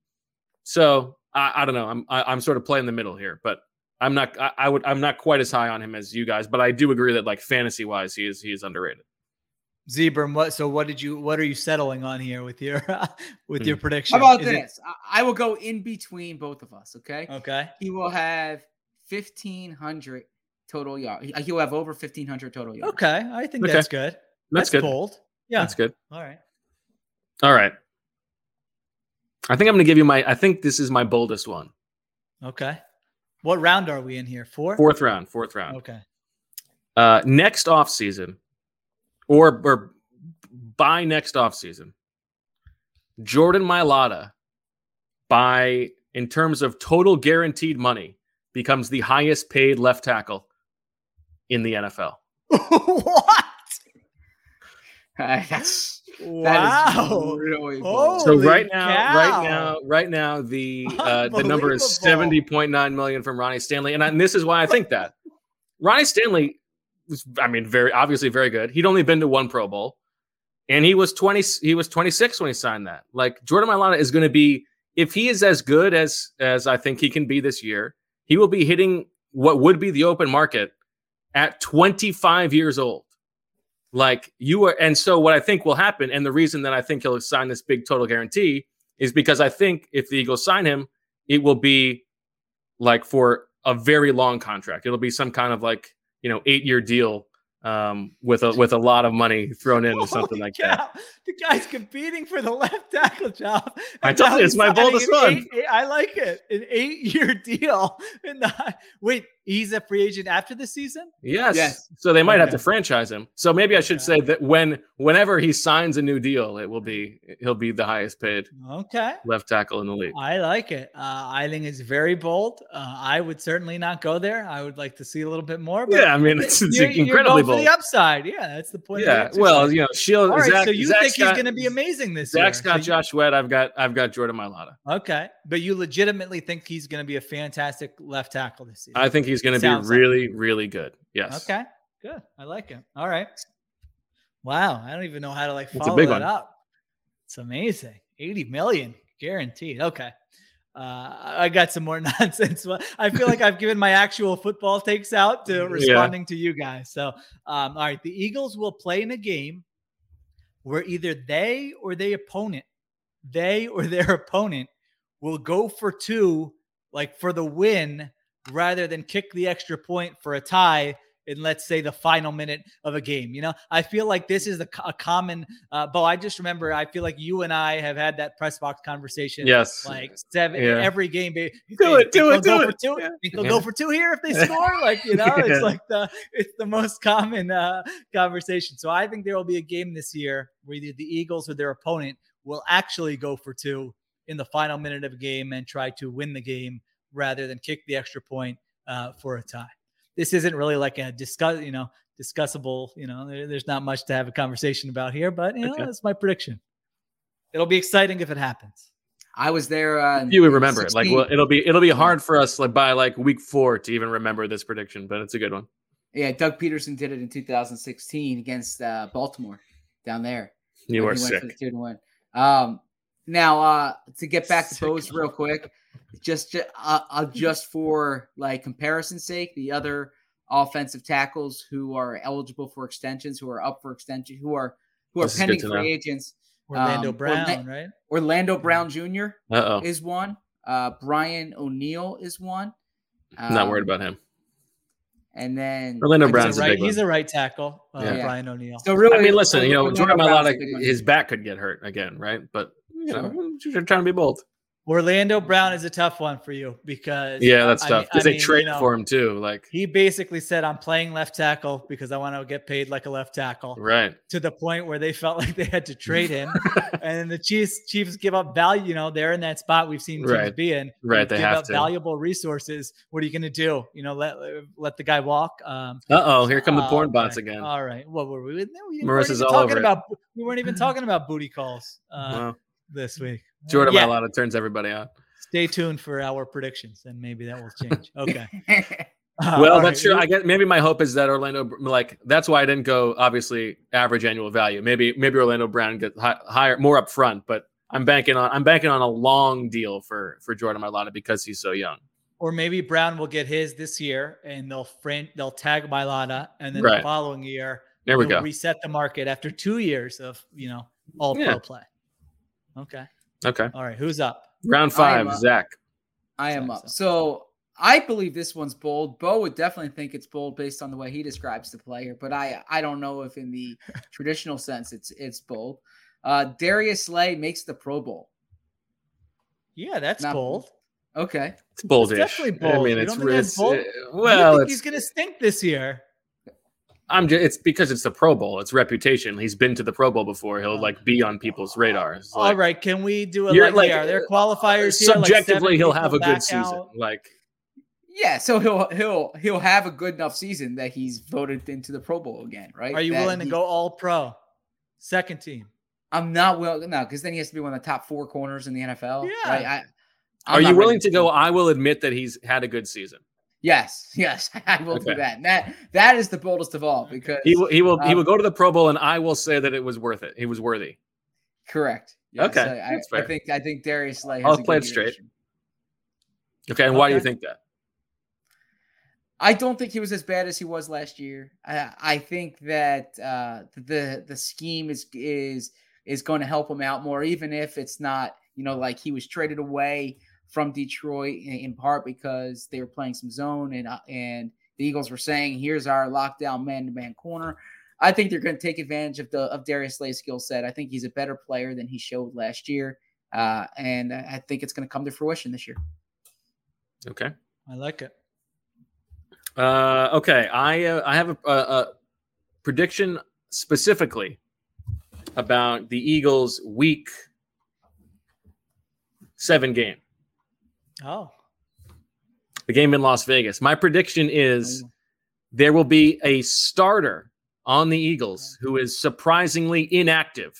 so I, I don't know. I'm I, I'm sort of playing the middle here, but I'm not. I, I would. I'm not quite as high on him as you guys, but I do agree that like fantasy wise, he is he is underrated. Zebra, what? So what did you? What are you settling on here with your with your Hmm. prediction? How about Is this? I, I will go in between both of us. Okay. Okay. He will have fifteen hundred total yards. He will have over fifteen hundred total yards. Okay, I think Okay. that's good. That's good. bold. Yeah, That's good. All right. All right. I think I'm going to give you my. I think this is my boldest one. Okay. What round are we in here? Four. Fourth round. Fourth round. Okay. Uh, next off season, or or by next off season, Jordan Mailata, by in terms of total guaranteed money, becomes the highest paid left tackle in the NFL. what? Uh, that's that is Wow. really bold. so right now, right now, right now, the uh, the number is seventy point nine million from Ronnie Stanley, and, I, and this is why I think that Ronnie Stanley was, I mean, very obviously very good. He'd only been to one Pro Bowl, and he was twenty. He was twenty six when he signed that. Like Jordan Mailata is going to be, if he is as good as as I think he can be this year, he will be hitting what would be the open market at twenty five years old. Like you are, and so what I think will happen, and the reason that I think he'll sign this big total guarantee is because I think if the Eagles sign him, it will be like for a very long contract. It'll be some kind of like you know eight year deal um, with a with a lot of money thrown in or something Holy like that. The guy's competing for the left tackle job. I told you, it's my boldest one. eight- eight- I like it. An eight-year deal. And the- wait, he's a free agent after the season? Yes. Yes. So they might have to franchise him. So maybe I should say that when whenever he signs a new deal, it will be he'll be the highest paid Okay. left tackle in the league. I like it. Uh, I think it's very bold. Uh, I would certainly not go there. I would like to see a little bit more. But Yeah, I mean, it's- it's you're- you're incredibly going for the upside. Yeah, that's the point. Yeah. Well, you know, Sheil. All right, Zach, so you Zach's think he's got- going to be amazing this Zach's year? Zach's got So Josh Wett. I've got I've got Jordan Mailata. okay, but you legitimately think he's going to be a fantastic left tackle this season? I think he's going to be Sounds like really, really good. Yes. Okay, good. I like him. All right. Wow, I don't even know how to like It's a follow big that one. up. It's amazing. 80 million guaranteed. Okay. Uh, I got some more nonsense. I feel like I've given my actual football takes out to responding to you guys. So, um, all right, the Eagles will play in a game where either they or the opponent, they or their opponent will go for two, like for the win, rather than kick the extra point for a tie in let's say the final minute of a game. You know, I feel like this is a, a common. Uh, Bo, I just remember I feel like you and I have had that press box conversation. Yes. like seven Yeah. every game. baby. Do it, do it, do go it. For two? Yeah. They'll Yeah. go for two here if they score? Like you know, it's like the it's the most common uh, conversation. So I think there will be a game this year where either the Eagles or their opponent will actually go for two in the final minute of a game and try to win the game rather than kick the extra point uh, for a tie. This isn't really like a discuss, you know, discussable. You know, there- there's not much to have a conversation about here, but you know, Okay. that's my prediction. It'll be exciting if it happens. I was there. Uh, You would remember it. Like, well, it'll be it'll be hard for us like by like week four to even remember this prediction, but it's a good one. Yeah, Doug Pederson did it in 2016 against uh, Baltimore down there. You when are he went for sick. the two to one. Um, now uh, to get back to Sick. Bo's real quick, just uh, uh, just for like comparison's sake, the other offensive tackles who are eligible for extensions, who are up for extension, who are who are This is pending free know. agents. Orlando Um, Brown, Orla- right? Orlando Brown Jr. Uh oh. is one. Uh, Brian O'Neill is one. Not Um, worried about him. And then Orlando He's Brown's a a right, big one. he's a right tackle, uh, Yeah. Brian O'Neill. So really, I mean, listen, you know, Orlando Jordan Brown's Mailata, a big one. his back could get hurt again, right? But you know, you're trying to be bold. Orlando Brown is a tough one for you because Yeah, that's I tough mean- because I they traded you know, for him too. Like, He basically said, "I'm playing left tackle because I want to get paid like a left tackle." right. To the point where they felt like they had to trade him, and then the Chiefs Chiefs give up value. You know, they're in that spot we've seen teams Right. be in. Right, they give have up to. valuable resources. What are you going to do? You know, let let the guy walk. Um, Uh oh, here come the oh, porn bots okay. again. All right, what were we? No, we Marissa's all talking over it. about. We weren't even talking about booty calls uh, this week. Jordan Yeah. Mailata turns everybody on. Stay tuned for our predictions, and maybe that will change. Okay. Uh, well, that's right. true. I guess maybe my hope is that Orlando, like, that's why I didn't go obviously average annual value. Maybe maybe Orlando Brown get hi- higher, more up front. But I'm banking on I'm banking on a long deal for for Jordan Mailata because he's so young. or maybe Brown will get his this year, and they'll frame, they'll tag Mailata, and then Right. the following year There we go. reset the market after two years of you know all Yeah. pro play. Okay, Okay, all right, who's up? round I five, up. Zach. I am up. So I believe this one's bold. Bo would definitely think it's bold based on the way he describes the player, but I I don't know if in the traditional sense it's it's bold. Uh, Darius Slay makes the Pro Bowl. Yeah, that's Not bold. Okay, It's boldish. Definitely bold. I mean, You it's, don't think that's it's bold? You well, think it's he's gonna stink this year. I'm just, it's because it's the Pro Bowl. It's reputation. He's been to the Pro Bowl before. He'll oh. like be on people's radars. All Like, right, can we do a You're like, like, are there qualifiers here? like subjectively, seven he'll have a back good season. out? Like, yeah. So he'll he'll he'll have a good enough season that he's voted into the Pro Bowl again, right? Are you That willing to go all pro? Second team. I'm not willing no, because then he has to be one of the top four corners in the NFL. Yeah. Right? I, are you willing to go? I will admit that he's had a good season. Yes, yes, I will do that. And that that is the boldest of all because He will. He will. he um, will go to the Pro Bowl, and I will say that it was worth it. He was worthy. Correct. Yes, Okay, I, that's I, I think I think Darius Slay. Has I'll a play good it straight. Okay, and why do you think that? I don't think he was as bad as he was last year. I, I think that uh, the the scheme is is is going to help him out more, even if it's not you know like he was traded away from Detroit in, in part because they were playing some zone and uh, and the Eagles were saying here's our lockdown man to man corner. I think they're going to take advantage of the of Darius Slay's skill set. I think he's a better player than he showed last year, uh, and I think it's going to come to fruition this year. Okay. I like it. Uh, okay, I uh, I have a, a, a prediction specifically about the Eagles' Week Seven game, Oh, the game in Las Vegas. My prediction is oh. there will be a starter on the Eagles who is surprisingly inactive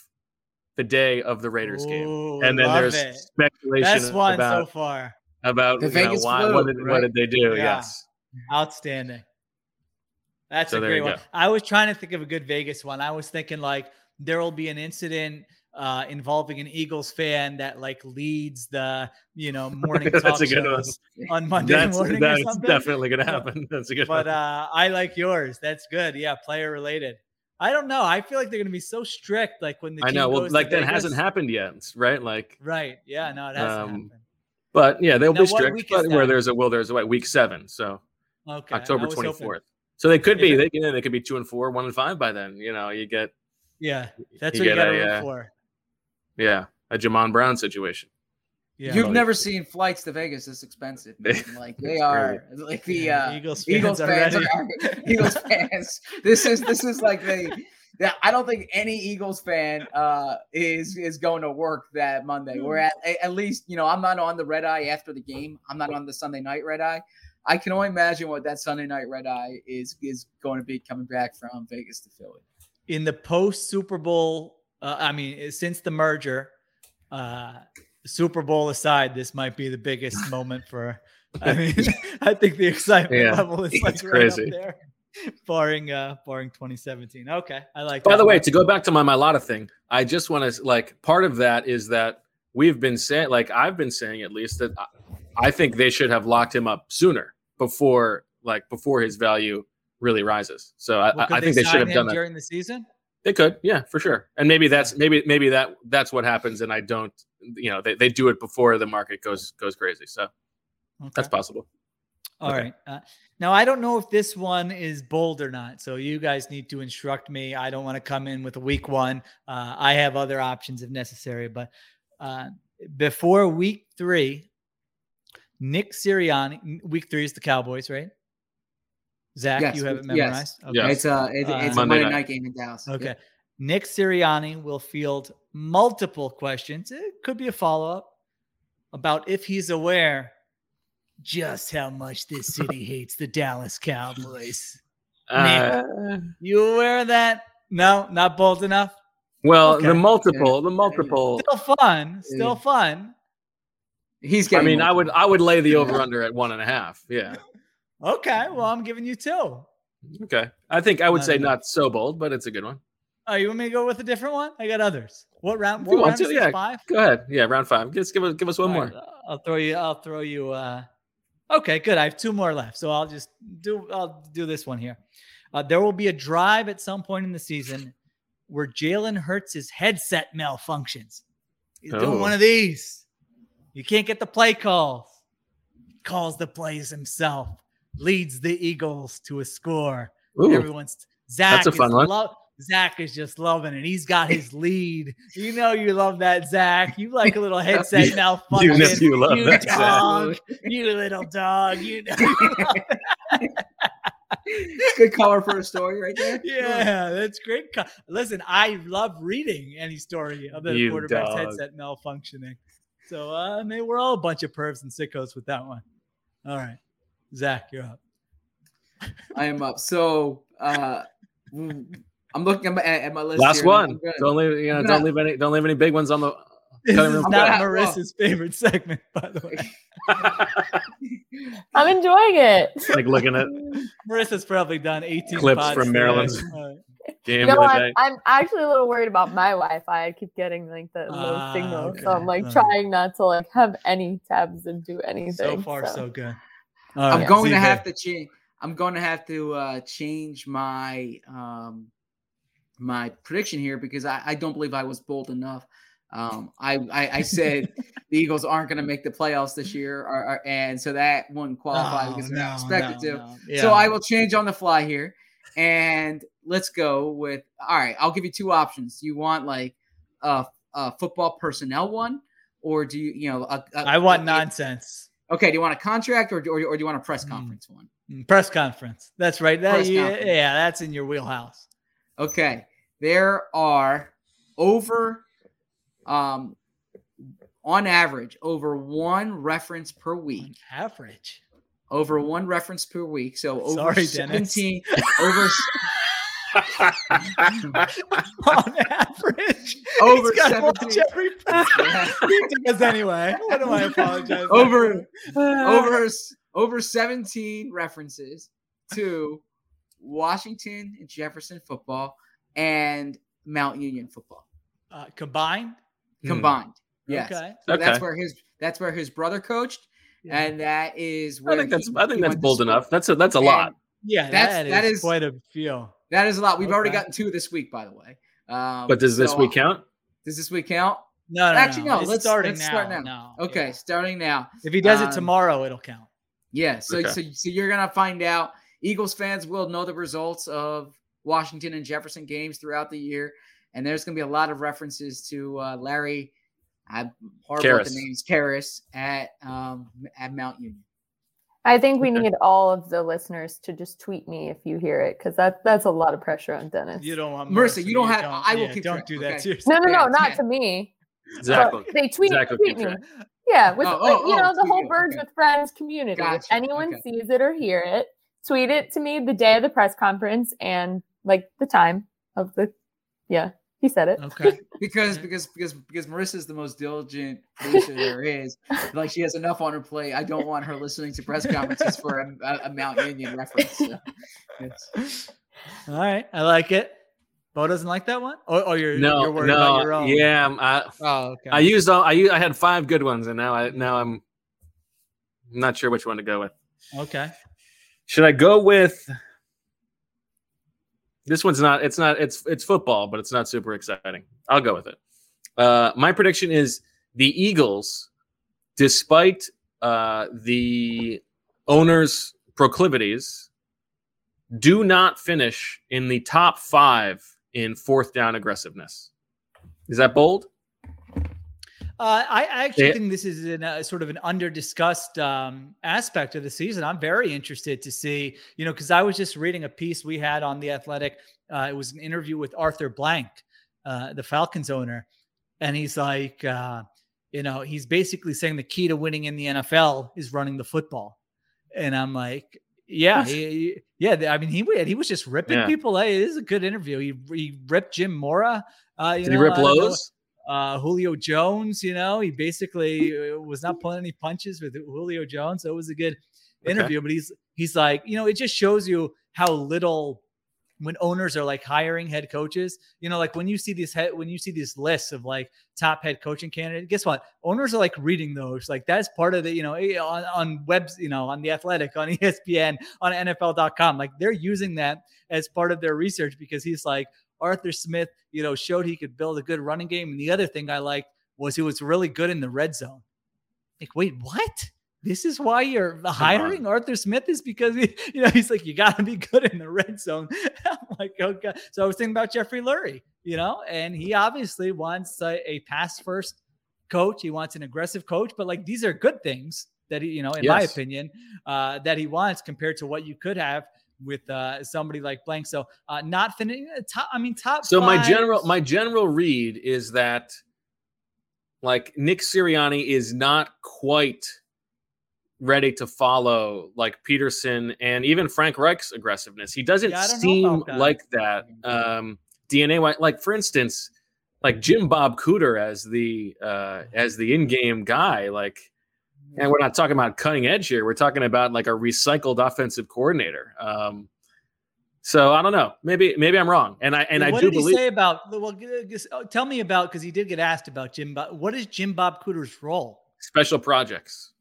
the day of the Raiders game, and then there's it. speculation Best one about so far. about The you know, Vegas why, flu, what, did, what did they do? Yeah. Yes. Outstanding. That's So a great one. go. I was trying to think of a good Vegas one. I was thinking like there will be an incident uh, involving an Eagles fan that like leads the you know morning That's talk a good one. shows on Monday That's, morning or that's definitely going to happen. That's a good But one. uh, I like yours. That's good. Yeah, player related. I don't know. I feel like they're going to be so strict. Like when the I know. Well, like that Vegas. hasn't happened yet, right? Like, Right. Yeah. No, it hasn't um, happened. but yeah, they'll Now, be strict. But where there's a will, there's a way. Week seven, so Okay. October twenty fourth. So they could be. it- They, you know, they could be two and four, one and five by then. You know, you get Yeah, that's You what you get got to a, root uh, for. Yeah a Jamon Brown situation. Yeah. You've never seen flights to Vegas this expensive. man. Like they It's are like the Yeah, uh, Eagles Eagles fans fans, are, Eagles fans. This is this is like the yeah, I don't think any Eagles fan uh, is is going to work that Monday. We're at at least you know I'm not on the red eye after the game. I'm not on the Sunday night red eye. I can only imagine what that Sunday night red eye is is going to be coming back from Vegas to Philly. in the post Super Bowl, uh, I mean, since the merger, uh, Super Bowl aside, this might be the biggest moment for. I mean, I think the excitement Yeah, level is like right crazy. up there, barring uh, barring 2017. Okay, I like. That. By the way, one. to go back to my Mailata thing, I just want to like part of that is that we've been saying, like I've been saying at least that I, think they should have locked him up sooner before, like before his value really rises. So I, Well, I think they should have done that. during the season. They could, yeah, for sure. And maybe that's maybe maybe that that's what happens, and I don't, you know, they, they do it before the market goes goes crazy. So that's possible. All Okay. right. Uh, now I don't know if this one is bold or not, so you guys need to instruct me. I don't want to come in with a weak one. Uh, I have other options if necessary, but Uh, before week three, Nick Sirianni. Week three is the Cowboys, right? Zach, Yes, you have it yes. memorized. Yes. It's a it- it's a Uh, Monday, night. game in Dallas. Okay. Yep. Nick Sirianni will field multiple questions. It could be a follow up about if he's aware just how much this city hates the Dallas Cowboys. Uh, Nick, you aware of that? No, not bold enough. well, Okay. the multiple, the multiple. Still fun. Still fun. He's I getting. mean, I would I would lay the over under at one and a half. Yeah. Okay. Well, I'm giving you two. Okay. I think I would Not say not so bold, but it's a good one. Oh, you want me to go with a different one? I got others. What round? What round is to, this? yeah. Five. Go ahead. Yeah, round five. Just give us give us one All more. right, I'll throw you. I'll throw you. Uh, okay, good. I have two more left, so I'll just do. I'll do this one here. Uh, there will be a drive at some point in the season where Jalen Hurts' headset malfunctions. He's doing Oh. one of these. You can't get the play calls. Calls the plays himself. Leads the Eagles to a score. Ooh. Everyone's Zach. That's a fun is one. lo- Zach is just loving it. He's got his lead. You know you love that, Zach. You like a little headset You- malfunction. you know you love that, Zach. dog. You little dog. You know. you good color for a story right there. yeah, that's great. co- Listen, I love reading any story of the You quarterback's dog. headset malfunctioning. So uh, I mean, we're all a bunch of pervs and sickos with that one. All right, Zach, you're up. I am up. So uh, I'm looking at my, at my list. Last here, one. Gonna- Don't leave you know, I'm don't gonna- leave any don't leave any big ones on the This is not floor. well- Marissa's favorite segment, by the way. I'm enjoying it. like looking at Marissa's probably done 18 Clips from today. Maryland's game No, of I'm. I'm actually a little worried about my Wi-Fi. I keep getting like the low Ah, signal, so. I'm like Uh. trying not to like have any tabs and do anything. so far, so good. All I'm going to have to change. I'm going to have to uh, change my um, my prediction here because I, I don't believe I was bold enough. Um, I, I I said the Eagles aren't going to make the playoffs this year, or, or- and so that wouldn't qualify Oh, because no, expected no, to. no. Yeah. So I will change on the fly here, and let's go with. All right, I'll give you two options. You want like a, a football personnel one, or do you you know? A, a- I want nonsense. Okay, do you want a contract or, or, or do you want a press conference one? Mm, Press conference. That's right. That, yeah, conference. yeah, that's in your wheelhouse. Okay, there are over, um, on average, over one reference per week. Average. Over one reference per week. So over Sorry, Dennis. seventeen. Over On average, Over he's gotta watch 17. every press- he does anyway. What do I apologize? over over over 17 references to Washington and Jefferson football and Mount Union football uh, combined. combined. Yes. Okay. So that's Hmm. Where his that's where his brother coached, Yeah. and that is where I think that's he- I think that's bold enough. That's a that's a And lot. Yeah, That's- that is, that is- quite a feel. That is a lot. We've already gotten two this week, by the way. Um, But does this so, week count? Does this week count? No, no, Actually, no. no. Let's starting let's now. start now. No, Okay, yeah. starting now. If he does it Um, tomorrow, it'll count. Yeah, so, Okay. so so you're gonna find out. Eagles fans will know the results of Washington and Jefferson games throughout the year, and there's gonna be a lot of references to uh, Larry. I'm Kehres. the names. Kehres at um at Mount Union. I think we need all of the listeners to just tweet me if you hear it, because that that's a lot of pressure on Dennis. You don't want Marissa, you don't to- have- I will yeah, keep Don't track, do okay? that. Seriously. no, no, no, Yeah, not yeah. to me. Exactly. but they tweet, Zach will tweet me. Yeah, with Oh, oh, you know oh, the whole you, Birds okay. with Friends community. Gotcha, If anyone okay. sees it or hear it, tweet it to me the day of the press conference and like the time of the. Yeah, he said it. Okay. Because because because because Marissa is the most diligent producer there is. Like she has enough on her plate. I don't want her listening to press conferences for a, a, a Mount Union reference. So it's- All right, I like it. Bo doesn't like that one. Oh, oh you're No, you're worried about your no, own. yeah. I'm- I, Oh, okay. I used all. I used, I had five good ones, and now I now I'm not sure which one to go with. okay. Should I go with this one's not it's not it's it's football, but it's not super exciting. I'll go with it. Uh my prediction is the Eagles, despite uh the owner's proclivities, do not finish in the top five in fourth down aggressiveness. Is that bold? Uh, I I actually Yeah. think this is an, uh, sort of an under discussed um, aspect of the season. I'm very interested to see, you know, because I was just reading a piece we had on the Athletic. Uh, it was an interview with Arthur Blank, uh, the Falcons owner, and he's like, uh, you know, he's basically saying the key to winning in the NFL is running the football, and I'm like. Yeah, he- he- yeah. I mean, he he was just ripping Yeah. people. Hey, this is a good interview. He he ripped Jim Mora. Uh, you Did he know, rip don't know lows? Uh, Julio Jones. You know, he basically uh, was not pulling any punches with Julio Jones. So it was a good Okay. interview. But he's he's like, you know, it just shows you how little when owners are like hiring head coaches. You know, like when you see these head when you see these lists of like top head coaching candidate, guess what? Owners are like reading those. Like that's part of the you know eh, on on webs, you know, on the Athletic, on ESPN, on NFL.com. Like they're using that as part of their research because he's like Arthur Smith, you know, showed he could build a good running game. And the other thing I liked was he was really good in the red zone. Like, wait, what? This is why you're hiring Arthur Smith is because he, you know he's like you got to be good in the red zone. I'm like, okay. So I was thinking about Jeffrey Lurie, you know, and he obviously wants a, a pass first coach. He wants an aggressive coach, but like these are good things that he, you know, in my opinion, uh, that he wants compared to what you could have with uh, somebody like Blank. So uh, not finishing top. I mean, top. So my general my general read is that like Nick Sirianni is not quite ready to follow like Pederson and even Frank Reich's aggressiveness. He doesn't Yeah, I don't know seem that. like that. Um, DNA like for instance, like Jim Bob Cooter as the uh, as the in-game guy, like and we're not talking about cutting edge here. We're talking about like a recycled offensive coordinator. Um, so I don't know. Maybe maybe I'm wrong, and I and Yeah, I what do did believe. say about? Well, oh, tell me about because he did get asked about Jim. Bob. What is Jim Bob Cooter's role? special projects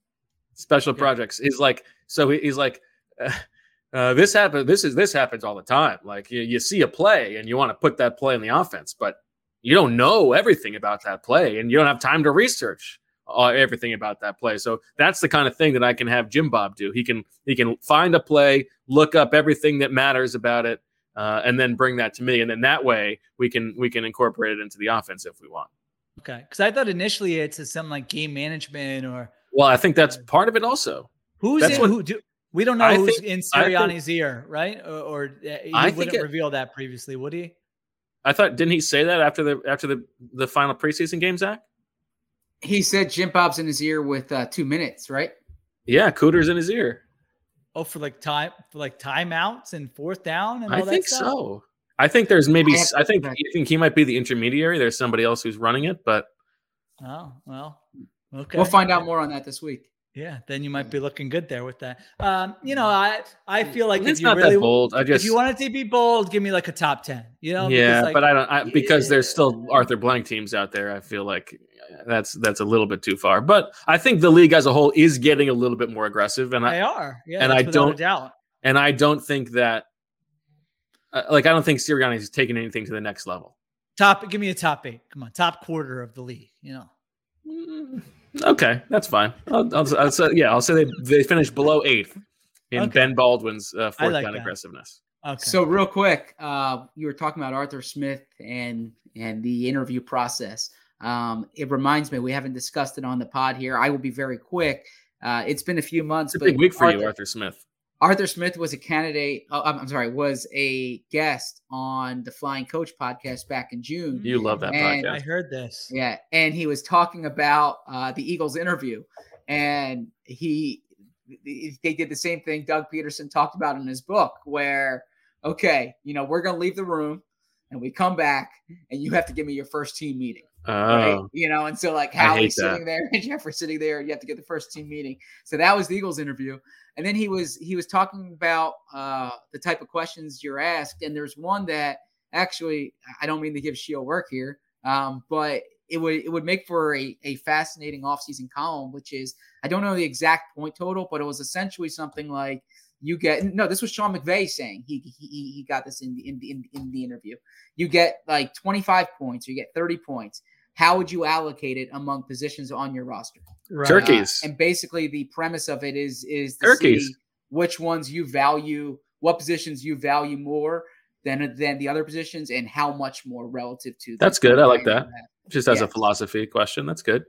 special projects He's like so he's like uh, uh, this happens this is this happens all the time like you, you see a play and you want to put that play in the offense but you don't know everything about that play and you don't have time to research uh, everything about that play so that's the kind of thing that i can have jim bob do he can he can find a play look up everything that matters about it uh, and then bring that to me and then that way we can we can incorporate it into the offense if we want Okay, because I thought initially it's a- something like game management or well i think that's part of it also who's That's in, what- who do. We don't know I who's think- in I think- Sirianni's ear, right? Or, or uh, he I wouldn't it- reveal that previously, would he? I thought didn't he say that after the after the the final preseason game, Zach? He said Jim Bob's in his ear with uh, two minutes, right? Yeah, Cooter's in his ear. Oh, for like time, for like timeouts and fourth down and all I that think stuff? so. I think there's maybe I I think to- I think he might be the intermediary. There's somebody else who's running it, but Oh well, okay. We'll find out more on that this week. Yeah, then you might be looking good there with that. Um, you know, I I feel like It's if you not that really bold. I just if you wanted to be bold, give me like a top ten. You know, yeah, because, like, but I don't I, because there's still Arthur Blank teams out there. I feel like that's that's a little bit too far. But I think the league as a whole is getting a little bit more aggressive, and I they are. Yeah, and I don't doubt. and I don't think that uh, like I don't think Sirianni is taking anything to the next level. Top, give me a top eight. Come on, top quarter of the league. You know. Okay, that's fine. I'll, I'll, I'll say, yeah, I'll say they they finished below eighth in Okay. Ben Baldwin's uh, fourth like down that. aggressiveness. Okay. So real quick, uh, you were talking about Arthur Smith and and the interview process. Um, it reminds me we haven't discussed it on the pod here. I will be very quick. Uh, it's been a few months. It's a big week for you, Arthur- Arthur Smith. Arthur Smith was a candidate. Uh, I'm I'm sorry, was a guest on the Flying Coach podcast back in June. You love that And- I heard this. Yeah, and he was talking about uh, the Eagles interview, and he they did the same thing Doug Pederson talked about in his book, where okay, you know, we're gonna leave the room, and we come back, and you have to give me your first team meeting. Right? Oh, You know, and so like Howie's sitting there and Jeff are sitting there, you have to get the first team meeting. So that was the Eagles interview. And then he was he was talking about uh the type of questions you're asked. And there's one that actually I don't mean to give Sheil work here, um, but it would it would make for a, a fascinating offseason column, which is I don't know the exact point total, but it was essentially something like you get no, this was Sean McVay saying he he, he- got this in the in the in, in the interview. You get like 25 points, you get 30 points. How would you allocate it among positions on your roster? Right. Turkeys. Uh, and basically, the premise of it is is to Turkeys. see which ones you value, what positions you value more than than the other positions, and how much more relative to. the that's good. I like player that. you have. Just as a philosophy question, that's good.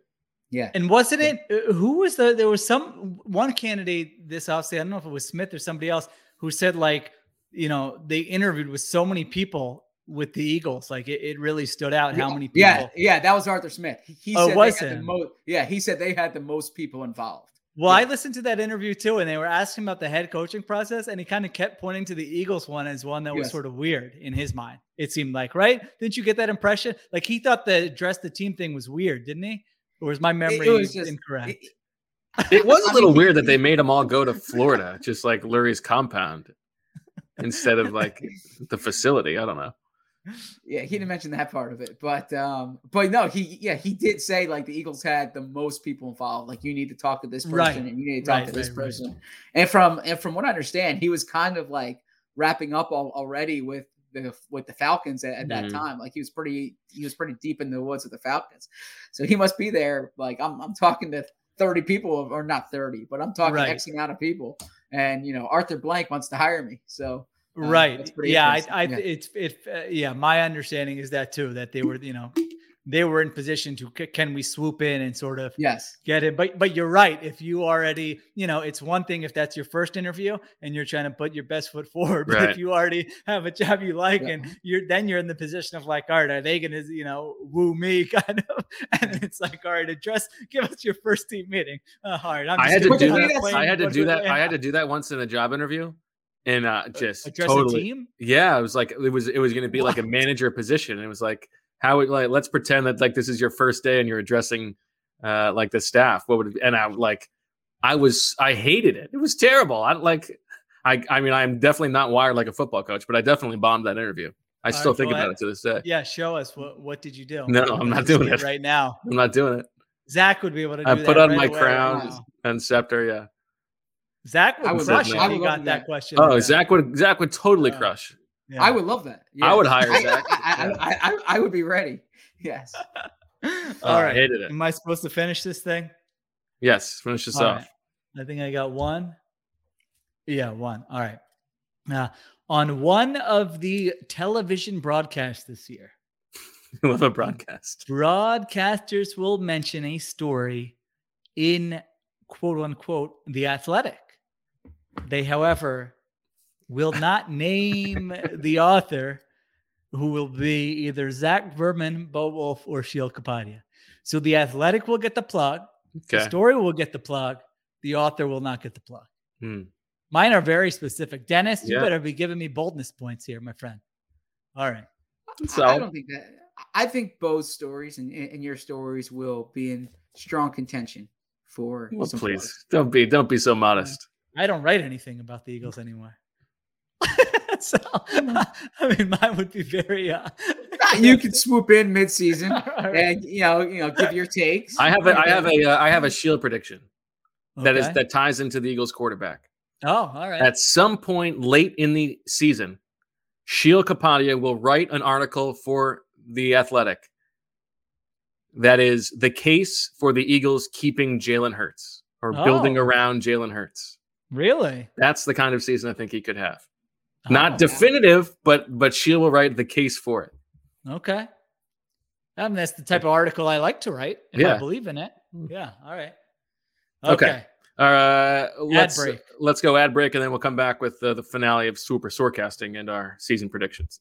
Yeah. And wasn't it who was the there was some one candidate this offseason, I don't know if it was Smith or somebody else who said like, you know, they interviewed with so many people with the Eagles. Like it, it really stood out how many people. Yeah, yeah, that was Arthur Smith. He, he Oh, said was they had the most. Yeah, he said they had the most people involved. Well, I listened to that interview too, and they were asking about the head coaching process, and he kind of kept pointing to the Eagles one as one that was sort of weird in his mind. It seemed like, right? Didn't you get that impression? Like he thought the dress the team thing was weird, didn't he? Or was my memory was just- incorrect? It was a little weird that they made them all go to Florida, just like Lurie's compound, instead of like the facility. I don't know. Yeah, he didn't mention that part of it, but um, but no, he yeah he did say like the Eagles had the most people involved. Like you need to talk to this person Right. and you need to talk Right, to this right, person. And from and from what I understand, he was kind of like wrapping up al- already with the with the Falcons at, at that Mm-hmm. Mhm. time. Like he was pretty he was pretty deep in the woods with the Falcons, so he must be there. Like I'm I'm talking to thirty people or not thirty, but I'm talking Right. X amount of people, and you know Arthur Blank wants to hire me, so. Uh, right. that's Yeah, I. I Yeah. it's it. Uh, yeah, my understanding is that too. That they were, you know, they were in position to can we swoop in and sort of Yes. get it. But but you're right. If you already, you know, it's one thing if that's your first interview and you're trying to put your best foot forward. But Right. if you already have a job you like Yeah. and you're then you're in the position of like, all right, are they gonna, you know, woo me kind of? And it's like, all right, address, give us your first team meeting. Uh, all right, I'm I had to do get on a that. I had to do that. I had to do that once in a job interview, and uh, just address a totally. team? Yeah, it was like it was. It was going to be like a manager position. And it was like how it like let's pretend that like this is your first day and you're addressing uh like the staff. What would it, and I like I was I hated it. It was terrible. I like I I mean I'm definitely not wired like a football coach, but I definitely bombed that interview. I All still right, think about ahead. it to this day. Yeah, show us what what did you do? No, I'm not doing it. right now. I'm not doing it. Zach would be able to. I put on right my crown Wow. and scepter. Yeah. Zach would I would crush if he got that that. question. Oh, like. Zach would Zach would totally Yeah. crush. Yeah. I would love that. I would hire I, Zach. I, I, I, I, I would be ready. Yes. All oh, I right. hated it. Am I supposed to finish this thing? Yes, finish this All off. right. I think I got one. Yeah, one. All right. Now, on one of the television broadcasts this year, Love a broadcast. broadcasters will mention a story in quote unquote the athletic. They, however, will not name the author who will be either Zach Berman, Bo Wulf, or Sheil Kapadia. So the athletic will get the plug. The story will get the plug. The author will not get the plug. Hmm. Mine are very specific. Dennis, you better be giving me boldness points here, my friend. All right. So I don't think that. I think both stories and, and your stories will be in strong contention for. well, some please plugs. don't be don't be so modest. I don't write anything about the Eagles anymore. so, I mean, mine would be very. Uh, You can swoop in mid-season All right. and you know you know give your takes. I have a I have a uh, I have a Sheil prediction that is that ties into the Eagles quarterback. Oh, all right. At some point late in the season, Sheil Kapadia will write an article for the Athletic that is the case for the Eagles keeping Jalen Hurts or building Oh. around Jalen Hurts. Really? That's the kind of season I think he could have. Oh, Not definitive, but but she will write the case for it. Okay. I mean, that's the type of article I like to write if I Yeah. believe in it. Yeah. All right. Okay. Okay. Uh, let's break. let's go ad break, and then we'll come back with uh, the finale of Super Sorecasting and our season predictions.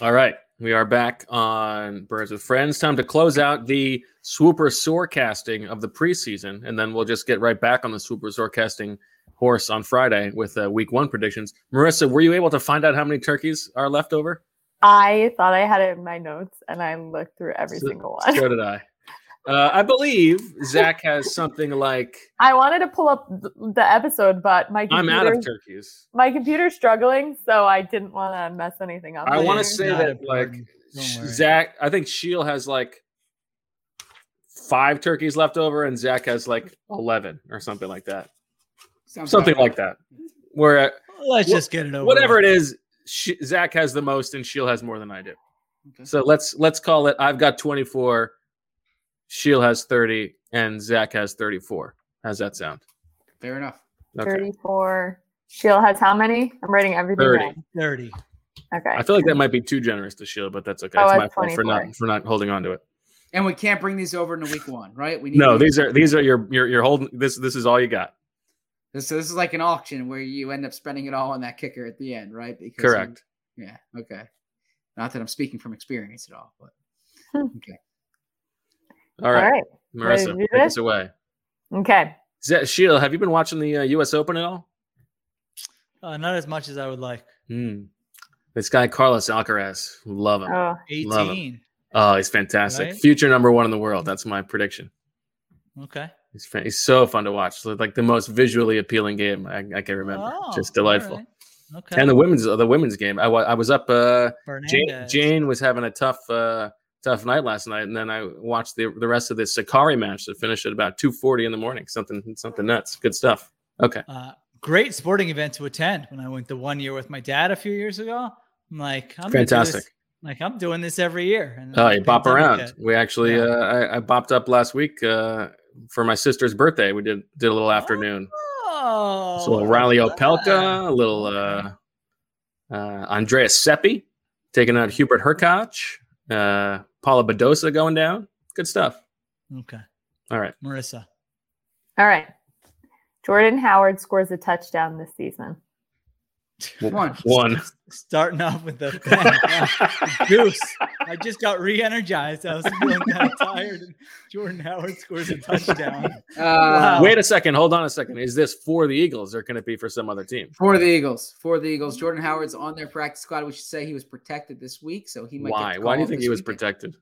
All right. We are back on Birds with Friends. Time to close out the swooper sorecasting of the preseason, and then we'll just get right back on the swooper sorecasting horse on Friday with uh, week one predictions. Marissa, were you able to find out how many turkeys are left over? I thought I had it in my notes and I looked through every So- single one. So did I. Uh, I believe Zach has something like I wanted to pull up the episode, but my I'm out of computer's- turkeys. My computer's struggling, so I didn't want to mess anything up. I want to later. say that like Zach, I think Sheil has like five turkeys left over, and Zach has like eleven or something like that. Sounds something about like that. Where Let's wh- just get it over. Whatever with. it is, Sh- Zach has the most, and Sheil has more than I do. So let's let's call it. I've got twenty four. Sheil has thirty, and Zach has thirty four. How's that sound? Fair enough. Okay. 34. Sheila has how many? I'm writing everything 30. down. 30. Okay. I feel like that might be too generous to Sheil, but that's okay. Oh, it's it's my fault for not for not holding on to it. And we can't bring these over into week one, right? We need No, these are these are your your you're holding this. This is all you got. This, this is like an auction where you end up spending it all on that kicker at the end, right? Because you- Correct. yeah. Okay. Not that I'm speaking from experience at all, but hmm. okay. All right, All right. Marissa, take this? us away. Okay. Z- Sheila, have you been watching the uh, U.S. Open at all? Uh, not as much as I would like. Hmm. This guy Carlos Alcaraz, love him. Oh. Love him. Oh, he's fantastic. Right? Future number one in the world. That's my prediction. Okay. He's fa- he's so fun to watch. Like the most visually appealing game I, I can remember. Oh, Just delightful. right. Okay. And the women's the women's game. I, I was up. Uh, Jane, Jane was having a tough uh, tough night last night, and then I watched the the rest of the Sakkari match that finished at about two forty in the morning. Something something nuts. Good stuff. Okay. Uh, great sporting event to attend when I went the one year with my dad a few years ago. I'm like, I'm gonna do this- Fantastic. Like I'm doing this every year. And Oh, you bop around. We actually, uh, I, I bopped up last week uh, for my sister's birthday. We did did a little afternoon. Oh, So a little Reilly Opelka, a little uh, uh, Andrea Seppi, taking out Hubert Hurkacz, uh, Paula Badosa going down. Good stuff. Okay. All right. Marissa. All right. Jordan Howard scores a touchdown this season. One. One. Starting off with the. Goose. I just got re-energized. I was feeling kind of tired. And Jordan Howard scores a touchdown. Uh, Wait a second. Hold on a second. Is this for the Eagles or can it be for some other team? For the Eagles. For the Eagles. Jordan Howard's on their practice squad. We should say he was protected this week, so he might. Why? Get Why do you think he was weekend. protected?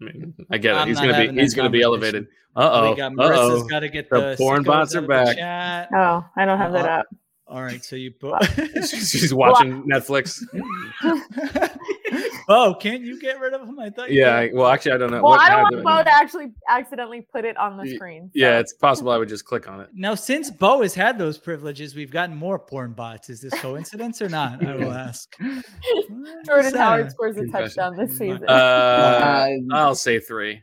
I mean, I get it. I'm he's gonna be he's gonna be elevated. Uh oh. Uh oh. got to get The the, porn bots are out of the back. chat. Oh, I don't have that up. All right, so you put. She's watching Netflix. oh, can't you get rid of him? I thought. Yeah. could. Well, actually, I don't know. Well, What- I don't want I- Bo to actually accidentally put it on the Y- screen. Yeah, it's possible I would just click on it. Now, since Bo has had those privileges, we've gotten more porn bots. Is this coincidence or not? I will ask. Jordan Sad. Howard scores a Confession. touchdown this season. Uh, I'll say three.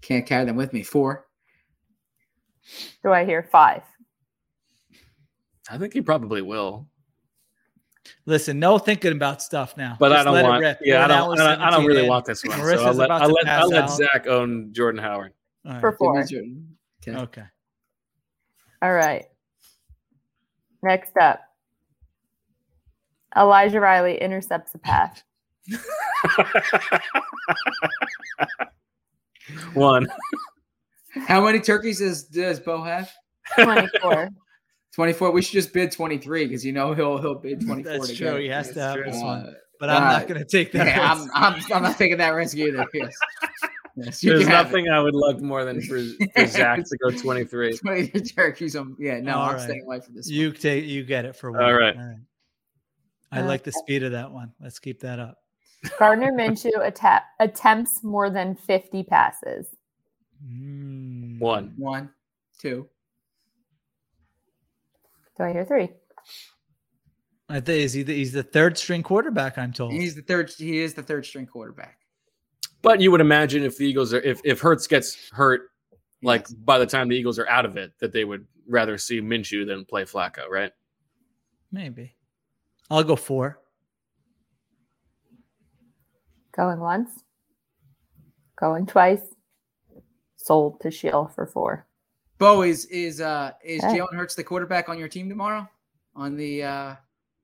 Can't carry them with me. Four. Do I hear five? I think he probably will. Listen, no thinking about stuff now. But I don't want. rip. Yeah, I don't. I don't, I don't really in. want this one. Marissa's so I'll let, I'll let, I'll let. Zach own Jordan Howard. All right. For four. Okay. Okay. All right. Next up. Elijah Riley intercepts a pass. One. How many turkeys does does Bo have? 24. 24. We should just bid 23 because you know he'll he'll bid 24. That's true. get. He has to have this one. Uh, But I'm not uh, going to take that. yeah, risk. I'm, I'm, I'm not taking that risk either. Yes. Yes, There's can have nothing I would love more than for, for Zach to go 23. it. 23 turkeys. Um, yeah, no, All I'm right. staying away from this. You take. You get it for one. All right. I Uh, like the speed of that one. Let's keep that up. Gardner Minshew atta- attempts more than 50 passes. One. One, two. Do I hear three? I think he's, the, he's the third string quarterback. I'm told. He's the third. He is the third string quarterback. But you would imagine if the Eagles are if if Hurts gets hurt, like by the time the Eagles are out of it, that they would rather see Minshew than play Flacco, right? Maybe. I'll go four. Going once. Going twice. Sold to Sheil for four. Bo is is uh is Okay. Jalen Hurts the quarterback on your team tomorrow on the uh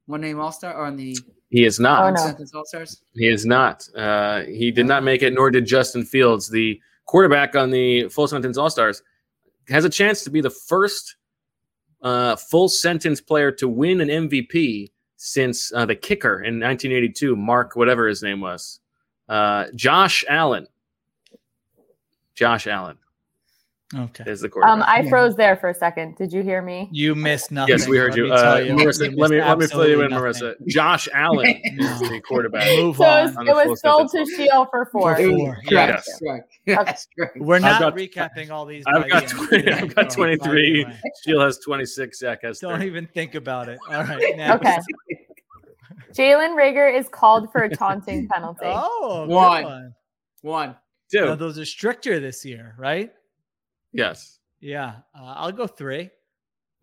one name All Star or on the He is not. Oh, no. All Stars? He is not. Uh, he did not make it, nor did Justin Fields, the quarterback on the full sentence All Stars. Has a chance to be the first uh, full sentence player to win an MVP since uh, the kicker in 1982, Mark, whatever his name was, uh, Josh Allen. Josh Allen Okay. is the quarterback. Um, I froze there for a second. Did you hear me? You missed nothing. Yes, we heard Let you. me Uh, you, Marissa, you let me let me fill you in, absolutely Marissa. Josh Allen is the quarterback. Move So it on. was, on it was sold to sentence. Sheil for four. For four. Correct. Yes. Correct. Yes, correct. We're not got- recapping all these. I've got 20, I've got Oh, by the 23. way. Sheila has 26. Zach has Don't 30. even think about it. All right. Next. Okay. Jalen Reagor is called for a taunting penalty. Oh, good One. one. One. Two. Now, those are stricter this year, right? Yes. Yeah. Uh, I'll go three.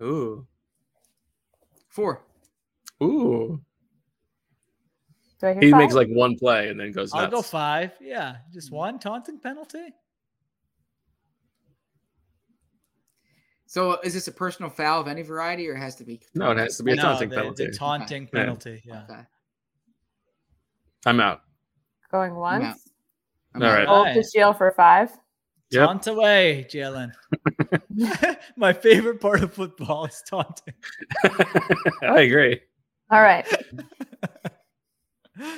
Ooh. Four. Ooh. Do I hear He five? makes like one play and then goes I'll nuts. go five. Yeah. Just one taunting penalty. So is this a personal foul of any variety, or it has to be? No, it has to be a No, taunting the, penalty. The taunting Yeah. penalty. Yeah. Okay. I'm out. Going out. once. I'm All out. right. Sold to Nice. Sheil for five. Yep. Taunt away, Jalen. My favorite part of football is taunting. I agree. All right.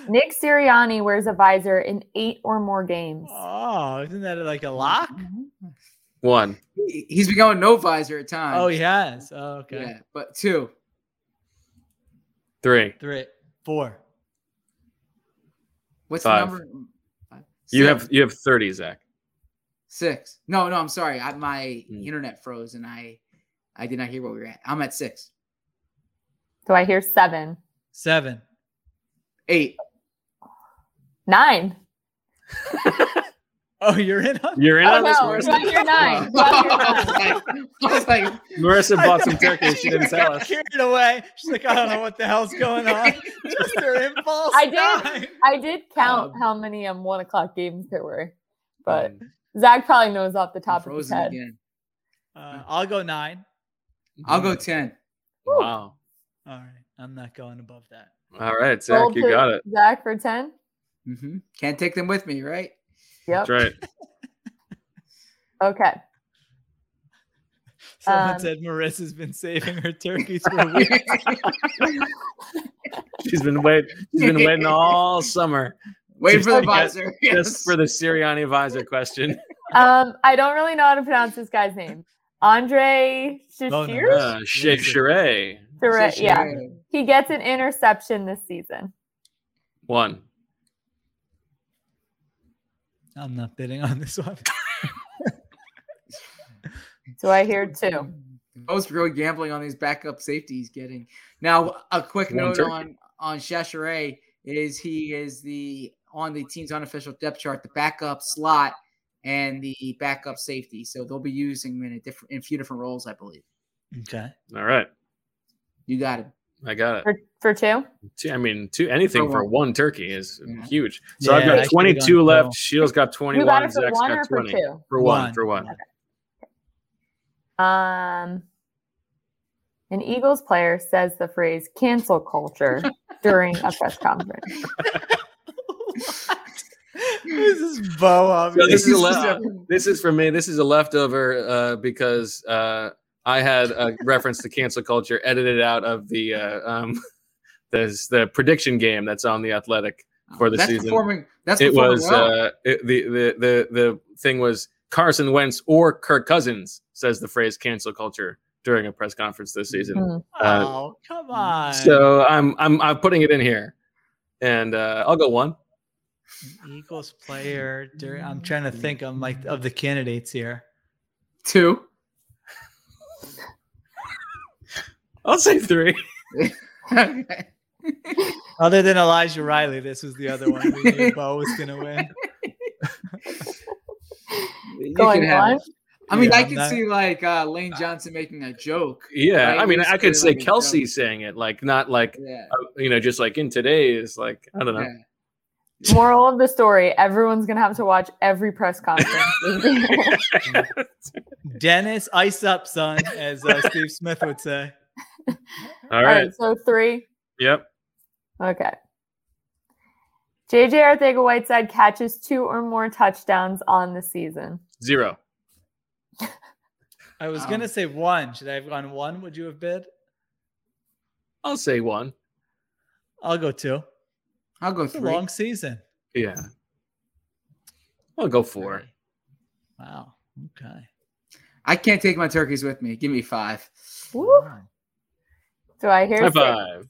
Nick Sirianni wears a visor in eight or more games. Oh, isn't that like a lock? Mm-hmm. One. He- He's been going no visor at times. Oh, he has. Oh, okay. Yeah, but two. Three. Three, four. What's Five. the number? Five. You have you have 30, Zach. Six. No, no, I'm sorry. I, my Hmm. internet froze and I, I did not hear what we were at. I'm at six, Do I hear seven? Seven. eight. Nine. Oh, you're in on You're in Oh on this, no. Do I Marissa. hear nine? Do I hear nine? I was like, Marissa bought some got- turkey. She didn't tell I got us. Carried away. She's like, I don't know what the hell's going on. Just her impulse. I did. Nine. I did count Um, how many um one o'clock games there were, but Um, Zach probably knows off the top of his head. again. Uh, I'll go nine. I'll go ten. Wow. All right. I'm not going above that. All right, Zach, Sold you got it. Zach for ten. hmm Can't take them with me, right? Yep. That's right. Okay. Someone Um, said Marissa's been saving her turkeys for weeks. She's been waiting. She's been waiting all summer Wait Just for the to get- visor. just Yes. for the Sirianni visor question. Um, I don't really know how to pronounce this guy's name. Andre no. Shashir. Uh, Shea Sheree. Yeah, he gets an interception this season. One. I'm not bidding on this one. Do I hear two? Most really gambling on these backup safeties getting. Now, a quick note on on Chachere is he is the on the team's unofficial depth chart, the backup slot and the backup safety. So they'll be using him in a different in a few different roles, I believe. Okay. All right. You got it. I got it. For, for two? Two, I mean, two anything For for one. one turkey is Yeah. huge. So I've got 22 gone left. total. Sheil's got 21. got it for Zach's one got or for 20. two? For one. One. For one. Um, an Eagles player says the phrase cancel culture during a press conference. this is Bo. So this is le- this is for me. This is a leftover uh, because uh, I had a reference to cancel culture edited out of the uh, um, the the prediction game that's on the Athletic for the that's season. performing. That's it was well. uh, it, the, the the the thing was Carson Wentz or Kirk Cousins says the phrase cancel culture during a press conference this season. Mhm. Uh, oh, come on. so I'm I'm I'm putting it in here, and uh, I'll go one. Eagles player. During, I'm trying to think. I'm like of the candidates here. Two. I'll say three. okay. Other than Elijah Riley, this was the other one we knew Bo was gonna win. You Going can have on? I mean, Yeah, I I'm can not- see like uh, Lane Johnson making a joke. Yeah, right? I mean, I could doing, say like, Kelce saying it, like not like Yeah. uh, you know, just like in today's, like I don't know. Yeah. Moral of the story: Everyone's gonna have to watch every press conference. Dennis, ice up, son, as uh, Steve Smith would say. All All right. right, so three. Yep. Okay. JJ Arcega Whiteside catches two or more touchdowns on the season. Zero. I was Um, gonna say one. Should I have gone one? Would you have bid? I'll say one. I'll go two. I'll go It's a three. long season. Yeah. I'll go four. Wow. Okay. I can't take my turkeys with me. Give me five. Woo. Do I hear High five.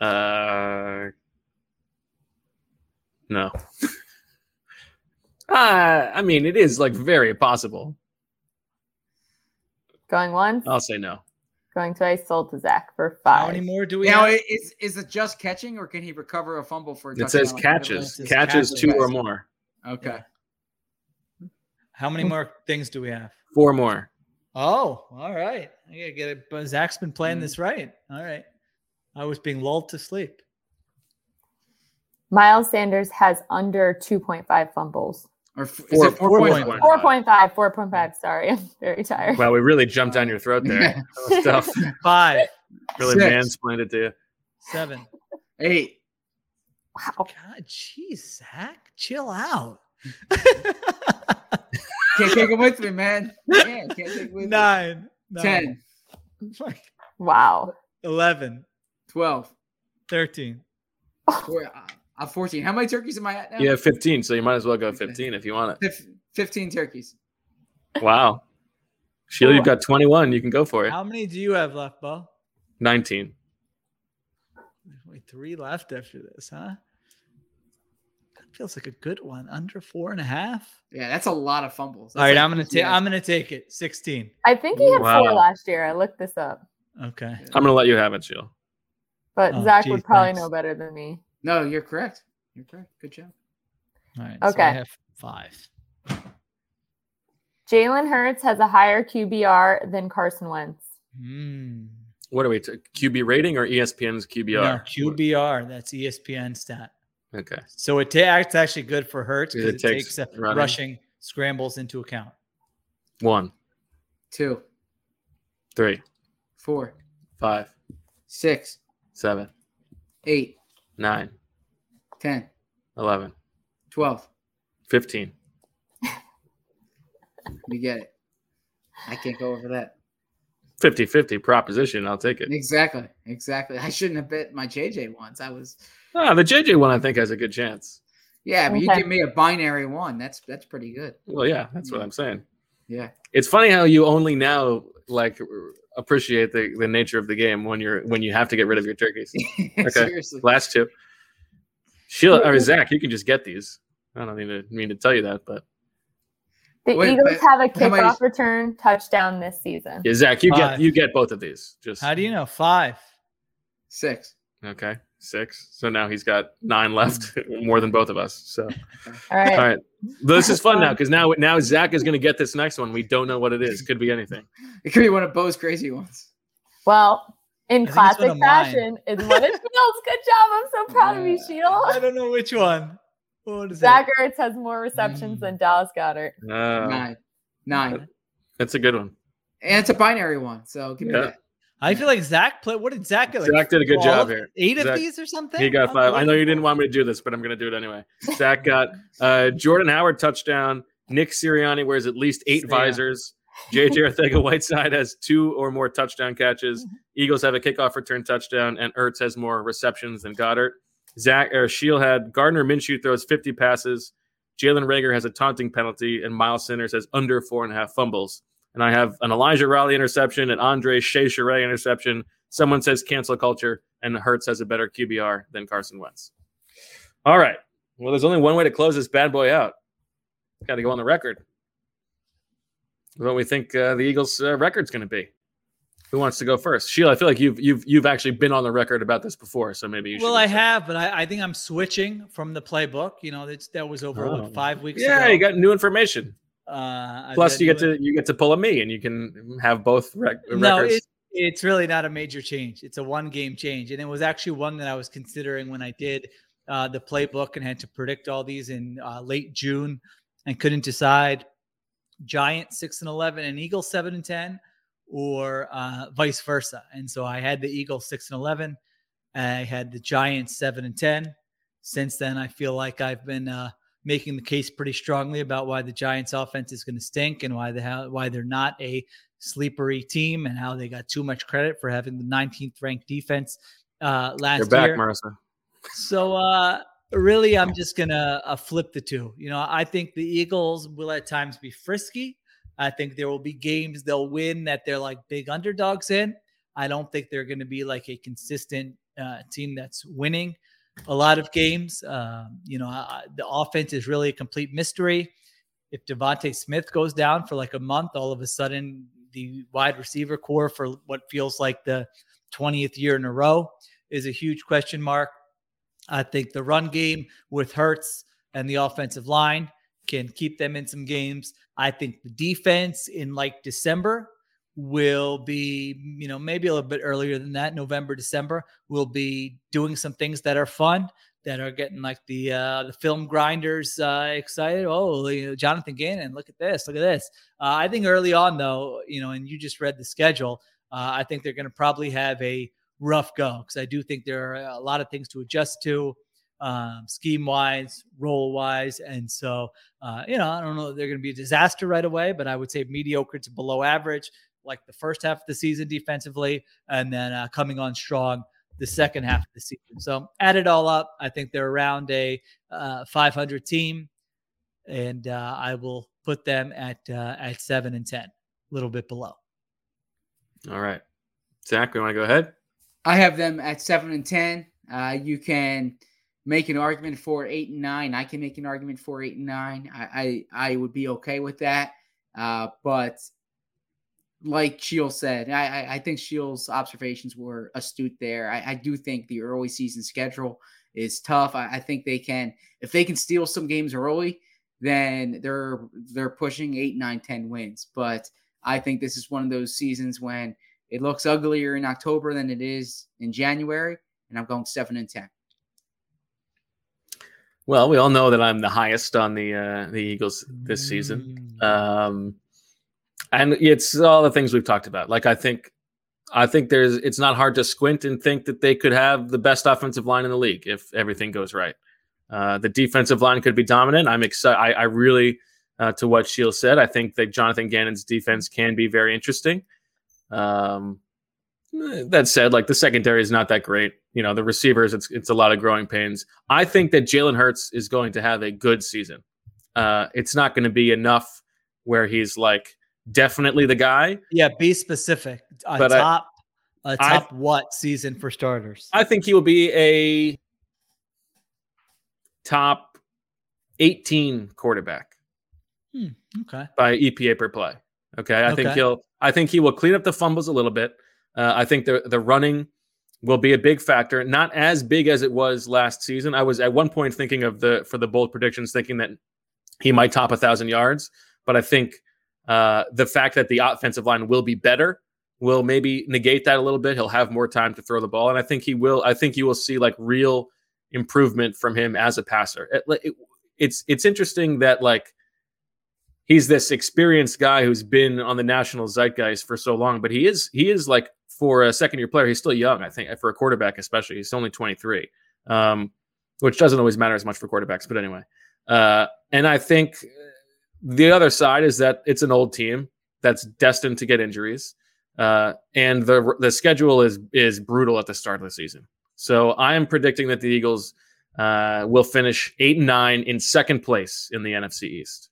uh, no. uh, I mean, it is like very possible. Going once, I'll say no. Going to sold to Zach for five. How many more do we Now, have? is is it just catching, or can he recover a fumble for a It says catches. says Catches catches. two or more. Okay. How many more things do we have? Four more. Oh, all right. I gotta get it. But Zach's been playing Mm. this right. All right. I was being lulled to sleep. Miles Sanders has under 2.5 fumbles. Or f- is Four- it four four point point five? 4.5, 4.5. Sorry, I'm very tired. Wow, we really jumped down your throat there. Yeah. That was tough. Five, Really Six. mansplained it to you. seven. Eight. Wow. God, jeez, Zach, chill out. Can't take him with me, man. Yeah, can't take him with Nine, me. nine, 10, Wow. 11, 12, 13. four, uh, uh, 14. How many turkeys am I at now? You have 15, so you might as well go 15 if you want it. 15 turkeys. Wow. Sheila, you've got 21. You can go for it. How many do you have left, Bo? 19. Only three left after this, huh? That feels like a good one. Under four and a half. Yeah, that's a lot of fumbles. All right, like I'm gonna take. yeah. I'm gonna take it. Sixteen. I think he had four last year. I looked this up, Okay. I'm going to let you have it, Sheila. but Oh, Zach geez, would probably thanks. know better than me. No, you're correct. You're correct. Good job. All right. So I Okay. have five. Jalen Hurts has a higher QBR than Carson Wentz. Hmm. What are we? T- QB rating or ESPN's No, QBR? QBR. That's ESPN stat. Okay. So it ta- it's actually good for Hurts It because it, takes takes, uh, rushing scrambles into account. One, Two, three, four, five, six, seven, eight, nine, ten, 11, 12. 15. You get it. I can't go over that. 50 50 proposition. I'll take it. Exactly. Exactly. I shouldn't have bet my JJ once. I was Ah, the JJ one, I think, has a good chance. yeah, but you give me a binary one. That's that's pretty good. Well, yeah, that's what I'm saying. Yeah. It's funny how you only now like appreciate the, the nature of the game when you're when you have to get rid of your turkeys. Okay. Seriously. Last two. Sheila or Zach, you can just get these. I don't even mean to tell you that, but The Wait, Eagles but have a how many- kickoff return touchdown this season. yeah, Zach, you get you get both of these. Just How do you know? Five. Six. okay, six. So now he's got nine left, more than both of us. So All right. all right, this is fun now because now now Zach is going to get this next one. We don't know what it is. Could be anything. It could be one of Bo's crazy ones. Well, in think classic fashion, it's one of Sheil's. Good job. I'm so proud of you, Shields. I don't know which one. What is Zach it? Ertz has more receptions Mm. than Dallas Goedert. Uh, Nine. Nine. that's a good one. And it's a binary one. So give me Yeah. that. I feel like Zach played. What did Zach get? Like Zach did a good 12? job here. Eight of these or something. He got five. I know you didn't want me to do this, but I'm going to do it anyway. Zach got uh, Jordan Howard touchdown. Nick Sirianni wears at least eight Yeah. visors. JJ Arcega Whiteside has two or more touchdown catches. Eagles have a kickoff return touchdown, and Ertz has more receptions than Goedert. Zach or Sheil had Gardner Minshew throws 50 passes. Jalen Reagor has a taunting penalty, and Miles Sanders has under four and a half fumbles. And I have an Elijah Riley interception, an Andre Shea interception. Someone says cancel culture, and Hurts has a better QBR than Carson Wentz. All right. Well, there's only one way to close this bad boy out. Got to go on the record. What we think uh, the Eagles' uh, record's going to be. Who wants to go first? Sheila, I feel like you've you've you've actually been on the record about this before, so maybe you should. Well, I have, but I, I, think I'm switching from the playbook. You know, that was over oh. what, five weeks. Ago. Yeah, ago. you got new information. Uh, Plus, you get to you get to pull a me, and you can have both rec- no, records. It, it's really not a major change. It's a one game change, and it was actually one that I was considering when I did uh, the playbook and had to predict all these in uh, late June, and couldn't decide. Giant six and eleven, and Eagle seven and ten or uh, vice versa. And so I had the Eagle six and eleven. I had the Giants seven and ten. Since then, I feel like I've been uh, making the case pretty strongly about why the Giants' offense is going to stink and why they ha- why they're not a sleepery team and how they got too much credit for having the 19th ranked defense uh, last year. You're back, year. Marissa. So uh, really, I'm just gonna uh, flip the two. You know, I think the Eagles will at times be frisky. I think there will be games they'll win that they're like big underdogs in. I don't think they're going to be like a consistent uh, team that's winning a lot of games. Um, you know, I, the offense is really a complete mystery. If DeVonta Smith goes down for like a month, all of a sudden the wide receiver corps for what feels like the 20th year in a row is a huge question mark. I think the run game with Hurts and the offensive line can keep them in some games. I think the defense in like December will be, you know, maybe a little bit earlier than that, November, December, we'll be doing some things that are fun, that are getting like the uh, the film grinders uh, excited. Oh, you know, Jonathan Gannon, look at this, look at this. Uh, I think early on though, you know, and you just read the schedule, uh, I think they're going to probably have a rough go because I do think there are a lot of things to adjust to um, scheme wise, role wise. And so, uh, you know, I don't know they're going to be a disaster right away, but I would say mediocre to below average, like the first half of the season defensively, and then uh, coming on strong the second half of the season. So, add it all up, I think they're around a uh, 500 team, and uh, I will put them at uh, at seven and ten, a little bit below. All right, Zach, we want to go ahead. I have them at seven and ten. Uh, you can make an argument for eight and nine. I can make an argument for eight and nine. I I, I would be okay with that. Uh, but like Sheil said, I, I, I think Sheil's observations were astute there. I, I, do think the early season schedule is tough. I, I, think they can if they can steal some games early, then they're they're pushing eight, nine, ten wins. But I think this is one of those seasons when it looks uglier in October than it is in January, and I'm going seven and ten. Well, we all know that I'm the highest on the uh, the Eagles this season, um, and it's all the things we've talked about. Like I think, I think there's it's not hard to squint and think that they could have the best offensive line in the league if everything goes right. Uh, the defensive line could be dominant. I'm excited. I, really, uh, to what Sheil said, I think that Jonathan Gannon's defense can be very interesting. Um, that said, like the secondary is not that great. You know, the receivers, it's it's a lot of growing pains. I think that Jalen Hurts is going to have a good season. Uh, it's not going to be enough where he's like definitely the guy. Yeah, be specific. A But top, a I- top what season for starters? I think he will be a top 18 quarterback Hmm, okay. by EPA per play. Okay, I think he'll. I think he will clean up the fumbles a little bit. Uh, I think the the running will be a big factor, not as big as it was last season. I was at one point thinking of the for the bold predictions, thinking that he might top a thousand yards, but I think uh, the fact that the offensive line will be better will maybe negate that a little bit. He'll have more time to throw the ball, and I think he will. I think you will see like real improvement from him as a passer. It- it- it's it's interesting that like he's this experienced guy who's been on the national zeitgeist for so long, but he is he is like for a second year player, he's still young. I think for a quarterback, especially, he's only 23, um, which doesn't always matter as much for quarterbacks. But anyway, uh, and I think the other side is that it's an old team that's destined to get injuries, uh, and the the schedule is is brutal at the start of the season. So I am predicting that the Eagles uh, will finish eight and nine in second place in the NFC East.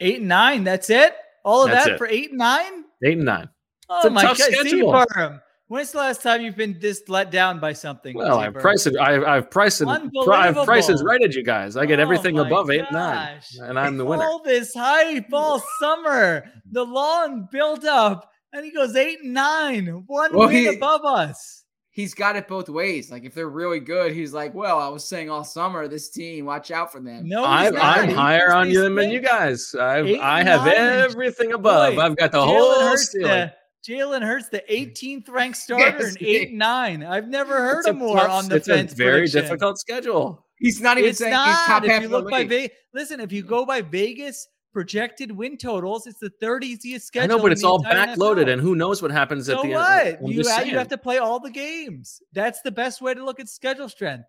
Eight and nine. That's it. All of That's that it. for eight and nine? Eight and nine. Oh It's a my tough god, schedule. Berman. When's the last time you've been this let down by something? Well, I've Berman? priced it. I've, I've priced it. I've prices right at you guys. I get Oh everything my above eight and nine, and I'm the winner. All this hype all summer, the long build up, and he goes eight and nine, one Well, win he- above us. He's got it both ways. Like if they're really good, he's like, "Well, I was saying all summer, this team, watch out for them." No, I'm, I'm higher on you than you guys. I've, Eight I have nine. everything above. Boy, I've got the Jalen whole Hurts, ceiling. Uh, Jalen Hurts, the 18th ranked starter, Yes, and eight and nine. I've never heard of more tough- on the it's fence. a very prediction. difficult schedule. He's not even It's saying not. he's top if half you look by. Vegas, listen, if you go by Vegas projected win totals, it's the third easiest schedule. I know, but it's all backloaded, NFL. and who knows what happens at the what? end. I'm You, you have to play all the games. That's the best way to look at schedule strength.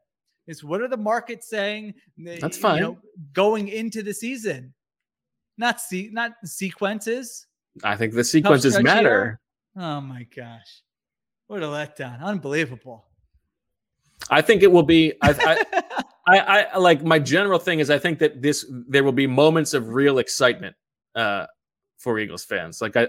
Is what are the markets saying? Eh, That's you fine. know, going into the season, not see, not sequences. I think the sequences matter. here. Oh my gosh, what a letdown! Unbelievable. I think it will be. I, I, I, I like my general thing is I think that this there will be moments of real excitement uh, for Eagles fans. Like I-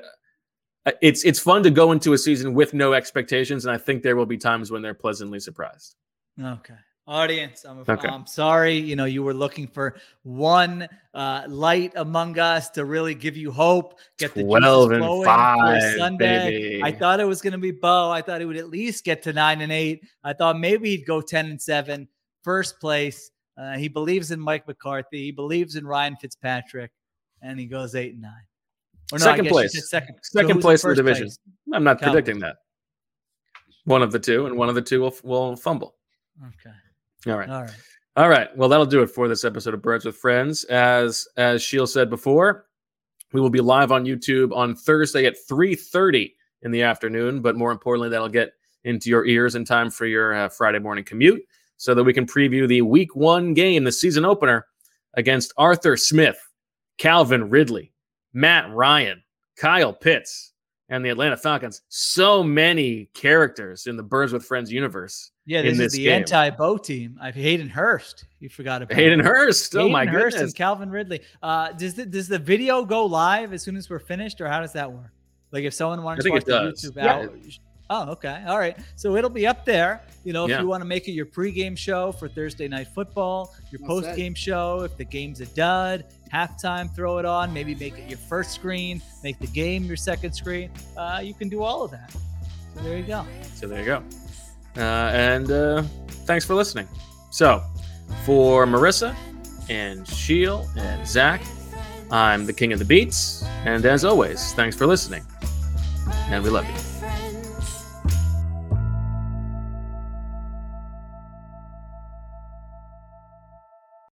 it's it's fun to go into a season with no expectations, and I think there will be times when they're pleasantly surprised. Okay. Audience, I'm, Okay. I'm sorry. You know, you were looking for one uh, light among us to really give you hope, get the 12 and five, Sunday. baby. I thought it was going to be Bo. I thought he would at least get to nine and eight. I thought maybe he'd go 10 and 7 first place. Uh, he believes in Mike McCarthy. He believes in Ryan Fitzpatrick, and he goes eight and nine. Or no, second place, said second. So place in the division. place? I'm not predicting that. One of the two, and one of the two will, will fumble. Okay. All right. All right. All right. Well, that'll do it for this episode of Birds with Friends. As as Sheil said before, we will be live on YouTube on Thursday at 3:30 in the afternoon. But more importantly, that'll get into your ears in time for your uh, Friday morning commute, so that we can preview the Week One game, the season opener against Arthur Smith, Calvin Ridley, Matt Ryan, Kyle Pitts, and the Atlanta Falcons. So many characters in the Birds with Friends universe. Yeah, in this, this is the game. anti-Bo team. I've Hayden Hurst. You forgot about Hayden him. Hurst. Oh, Hayden my Hurst goodness. and Calvin Ridley. Uh, does the, does the video go live as soon as we're finished, or how does that work? Like if someone wants to think watch the. YouTube Yeah. out. Oh, okay. All right. So it'll be up there. You know, if Yeah. you want to make it your pregame show for Thursday night football, your Well said. postgame show, if the game's a dud, halftime, throw it on. Maybe make it your first screen, make the game your second screen. Uh, you can do all of that. So there you go. So there you go. Uh, and uh, thanks for listening. So, for Marissa and Sheil and Zach, I'm the king of the beats. And as always, thanks for listening. And we love you.